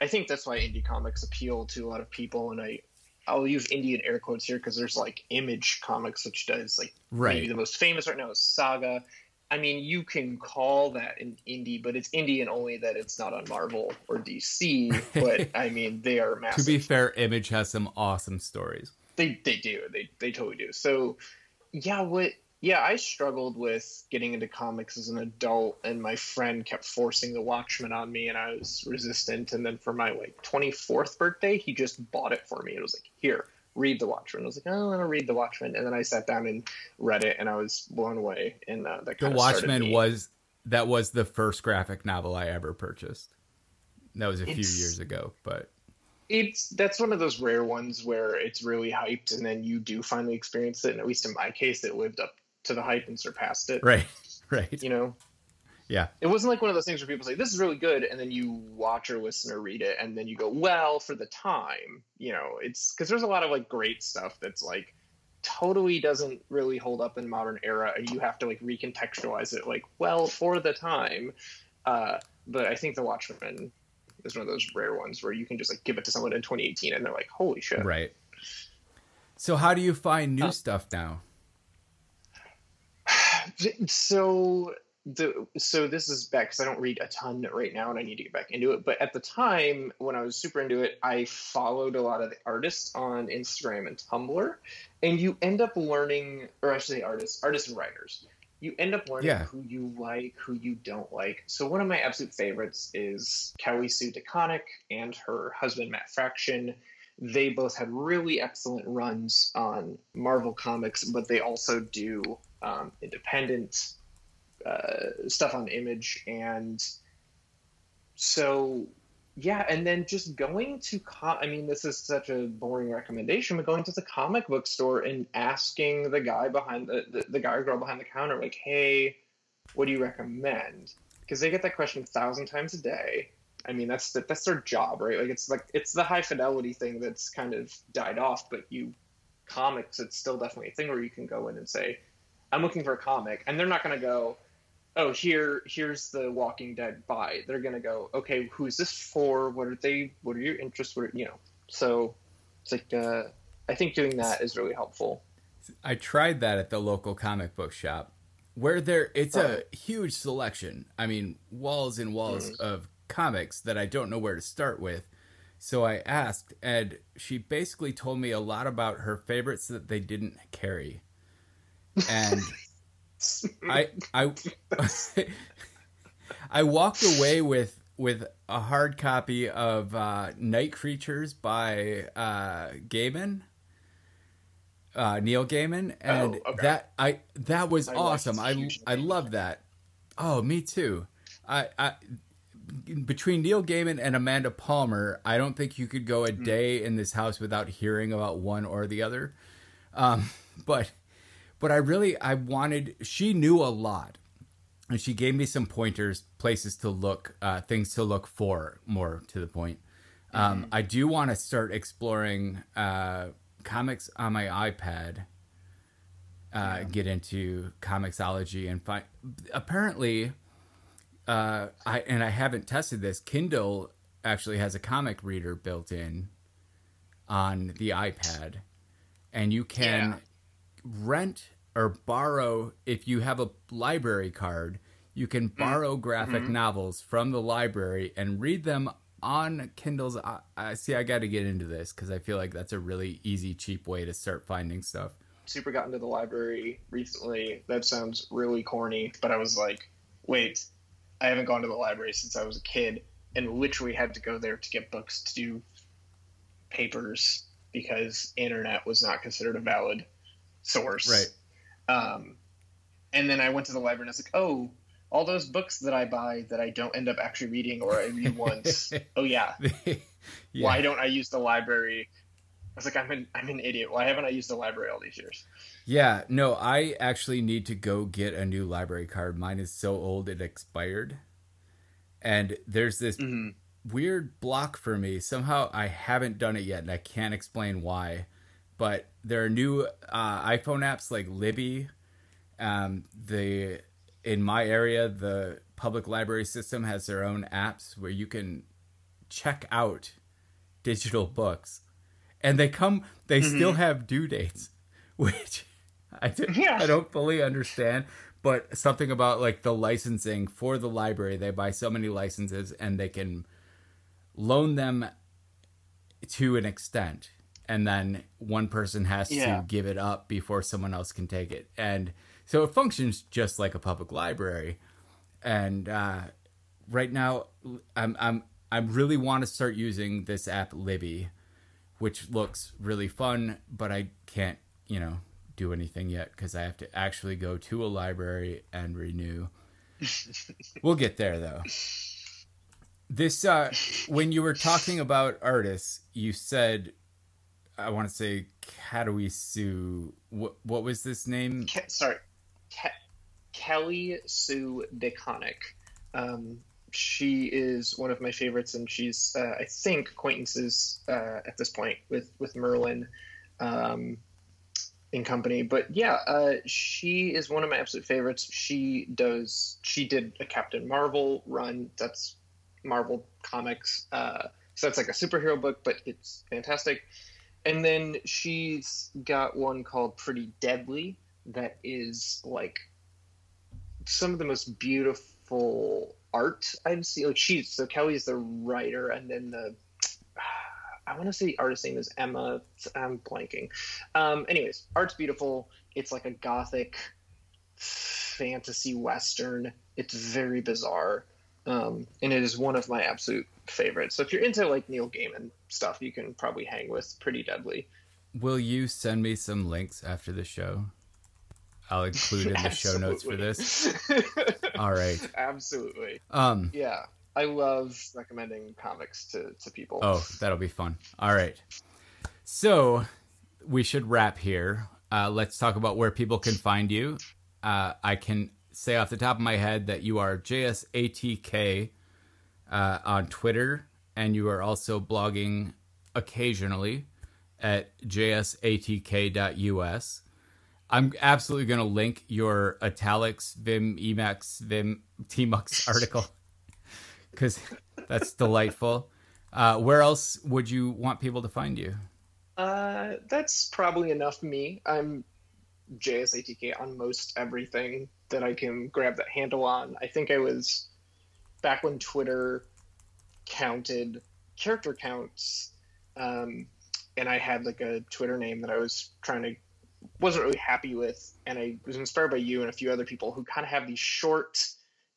I think that's why indie comics appeal to a lot of people, and I I'll use indie in air quotes here because there's like Image Comics, which does like right. maybe the most famous right now is Saga. I mean, you can call that an indie, but it's indie and only that it's not on Marvel or DC. But I mean, they are massive. to be fair, Image has some awesome stories. They they do. They they totally do. So yeah, what yeah, I struggled with getting into comics as an adult, and my friend kept forcing The Watchmen on me, and I was resistant. And then for my like 24th birthday, he just bought it for me. It was like, here, read The Watchmen. I was like, oh, I want to read The Watchmen, and then I sat down and read it, and I was blown away. And uh, that The Watchmen was that was the first graphic novel I ever purchased. That was a it's, few years ago, but it's that's one of those rare ones where it's really hyped and then you do finally experience it and at least in my case it lived up to the hype and surpassed it. Right. Right. You know. Yeah. It wasn't like one of those things where people say this is really good and then you watch or listen or read it and then you go, "Well, for the time." You know, it's cuz there's a lot of like great stuff that's like totally doesn't really hold up in modern era and you have to like recontextualize it like, "Well, for the time." Uh, but I think The Watchmen is one of those rare ones where you can just like give it to someone in 2018 and they're like, "Holy shit." Right. So how do you find new uh, stuff now? so the so this is back because I don't read a ton right now and I need to get back into it. But at the time when I was super into it, I followed a lot of the artists on Instagram and Tumblr, and you end up learning, or I should say artists, artists and writers. You end up learning yeah. who you like, who you don't like. So one of my absolute favorites is Kelly Sue DeConnick and her husband Matt Fraction. They both had really excellent runs on Marvel Comics, but they also do um, independent uh, stuff on Image, and so yeah, and then just going to com- I mean, this is such a boring recommendation, but going to the comic book store and asking the guy behind the, the, the guy or girl behind the counter, like, hey, what do you recommend? Because they get that question a thousand times a day. I mean, that's the, that's their job, right? Like, it's like it's the high fidelity thing that's kind of died off, but you comics, it's still definitely a thing where you can go in and say, I'm looking for a comic, and they're not going to go, oh, here, here's the Walking Dead buy. They're going to go, okay, who's this for? What are they? What are your interests? What are, you know? So it's like, uh, I think doing that is really helpful. I tried that at the local comic book shop, where there it's a huge selection. I mean, walls and walls mm. of comics that I don't know where to start with. So I asked, and she basically told me a lot about her favorites that they didn't carry and I I I walked away with with a hard copy of uh, Night Creatures by uh, Gaiman, uh, Neil Gaiman, and oh, okay. that I that was I awesome. I I love that. Oh, me too. I, I between Neil Gaiman and Amanda Palmer, I don't think you could go a hmm. day in this house without hearing about one or the other. Um, but but I really I wanted. She knew a lot, and she gave me some pointers, places to look, uh, things to look for. More to the point, um, mm-hmm. I do want to start exploring uh, comics on my iPad. uh, get into comiXology and find. Apparently, uh, I and I haven't tested this. Kindle actually has a comic reader built in on the iPad, and you can Yeah. rent or borrow if you have a library card. You can mm-hmm. borrow graphic mm-hmm. novels from the library and read them on Kindle's. I, I see. I got to get into this because I feel like that's a really easy, cheap way to start finding stuff. super got into the library recently. That sounds really corny, but I was like, wait, I haven't gone to the library since I was a kid and literally had to go there to get books to do papers because internet was not considered a valid source. Right. Um, and then I went to the library and I was like, oh, all those books that I buy that I don't end up actually reading or I read once. oh yeah, yeah. why don't I use the library? I was like, I'm an I'm an idiot. Why haven't I used the library all these years? Yeah, no, I actually need to go get a new library card. Mine is so old it expired. And there's this Mm-hmm. weird block for me. Somehow I haven't done it yet and I can't explain why. But there are new uh, iPhone apps like Libby. Um, the in my area, the public library system has their own apps where you can check out digital books. And they come they still have due dates, which I, d- Yeah. I don't fully understand. But something about like the licensing for the library, they buy so many licenses and they can loan them to an extent. And then one person has Yeah. to give it up before someone else can take it. And so it functions just like a public library. And uh, right now, I'm, I'm, I really want to start using this app Libby, which looks really fun, but I can't, you know, do anything yet because I have to actually go to a library and renew. we'll get there though. This uh when you were talking about artists, you said I want to say Katawi Sue. What what was this name? Ke- sorry, Ke- Kelly Sue DeConnick. Um, she is one of my favorites, and she's uh, I think acquaintances uh, at this point with with Merlin. Um, in company, but yeah, uh, she is one of my absolute favorites. She does. She did a Captain Marvel run. That's Marvel Comics. Uh, so that's like a superhero book, but it's fantastic. And then she's got one called Pretty Deadly that is like some of the most beautiful art I've seen. Like she's so Kelly's the writer, and then the I want to say the artist name is Emma. I'm blanking. Um, anyways, art's beautiful. It's like a gothic fantasy western. It's very bizarre, um, and it is one of my absolute favorites. So if you're into like Neil Gaiman stuff, you can probably hang with Pretty Deadly. Will you send me some links after the show? I'll include in the show notes for this. All right. Absolutely. Um Yeah. I love recommending comics to, to people. Oh, that'll be fun. All right. So we should wrap here. Uh, let's talk about where people can find you. Uh, I can say off the top of my head that you are JSATK uh, on Twitter, and you are also blogging occasionally at jsatk.us. I'm absolutely going to link your Italics, Vim, Emacs, Vim, Tmux article because that's delightful. Uh, where else would you want people to find you? Uh, that's probably enough me. I'm JSATK on most everything that I can grab that handle on. I think I was back when Twitter counted character counts, um, and I had like a Twitter name that I was trying to wasn't really happy with, and I was inspired by you and a few other people who kind of have these short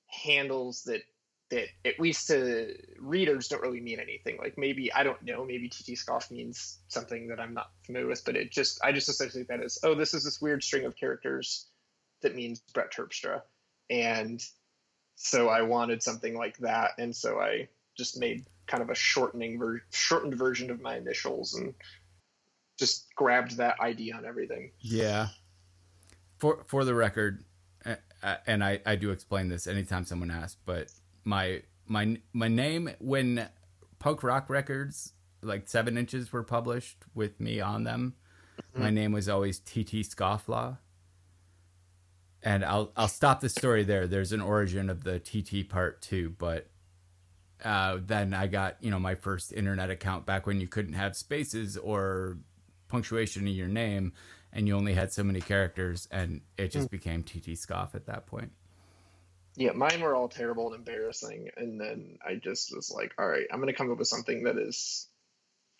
handles that that at least to readers don't really mean anything. Like maybe I don't know, maybe TT scoff means something that I'm not familiar with, but it just I just associate that as oh this is this weird string of characters that means Brett Terpstra, and so I wanted something like that, and so I just made kind of a shortening ver- shortened version of my initials and just grabbed that ID on everything. Yeah. For for the record, and I I do explain this anytime someone asks, but my my my name when punk rock records like seven inches were published with me on them, mm-hmm. my name was always TT Scofflaw. And I'll I'll stop the story there. There's an origin of the TT part too, but uh, then I got you know my first internet account back when you couldn't have spaces or punctuation in your name, and you only had so many characters, and it just mm. became TT Scoff at that point. Yeah, mine were all terrible and embarrassing, and then I just was like, all right, I'm gonna come up with something that is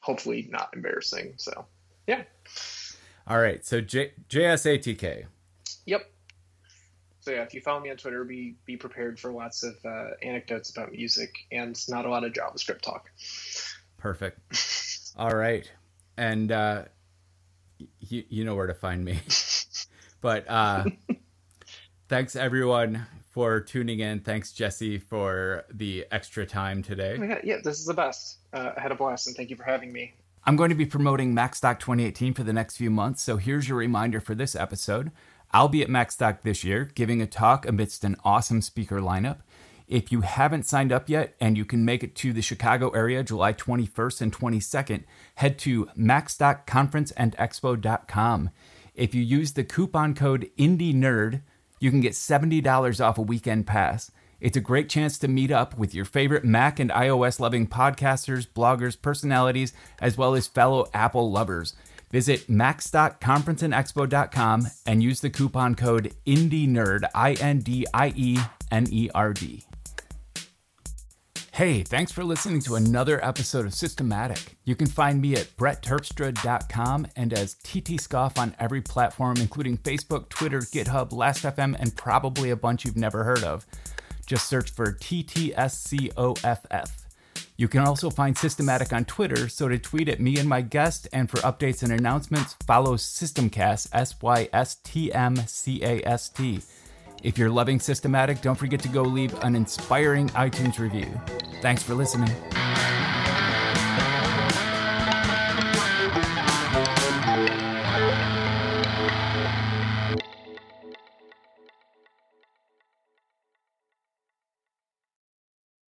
hopefully not embarrassing. So, yeah. All right, so J- JSATK. Yep. So yeah, if you follow me on Twitter, be be prepared for lots of uh, anecdotes about music and not a lot of JavaScript talk. Perfect. All right, and uh, you you know where to find me. but uh, thanks everyone for tuning in. Thanks Jessie for the extra time today. Oh yeah, this is the best. Uh, I had a blast, and thank you for having me. I'm going to be promoting MacStock 2018 for the next few months, so here's your reminder for this episode. I'll be at MacStock this year, giving a talk amidst an awesome speaker lineup. If you haven't signed up yet and you can make it to the Chicago area July 21st and 22nd, head to macstockconferenceandexpo.com. If you use the coupon code IndieNerd, you can get $70 off a weekend pass. It's a great chance to meet up with your favorite Mac and iOS loving podcasters, bloggers, personalities, as well as fellow Apple lovers. Visit macstockconferenceandexpo.com and use the coupon code IndieNerd, I N D I E N E R D. Hey, thanks for listening to another episode of Systematic. You can find me at brettterpstra.com and as TT Scoff on every platform, including Facebook, Twitter, GitHub, Last.fm, and probably a bunch you've never heard of. Just search for TTSCOFF. You can also find Systematic on Twitter, so to tweet at me and my guest, and for updates and announcements, follow Systemcast, S Y S T M C A S T. If you're loving Systematic, don't forget to go leave an inspiring iTunes review. Thanks for listening.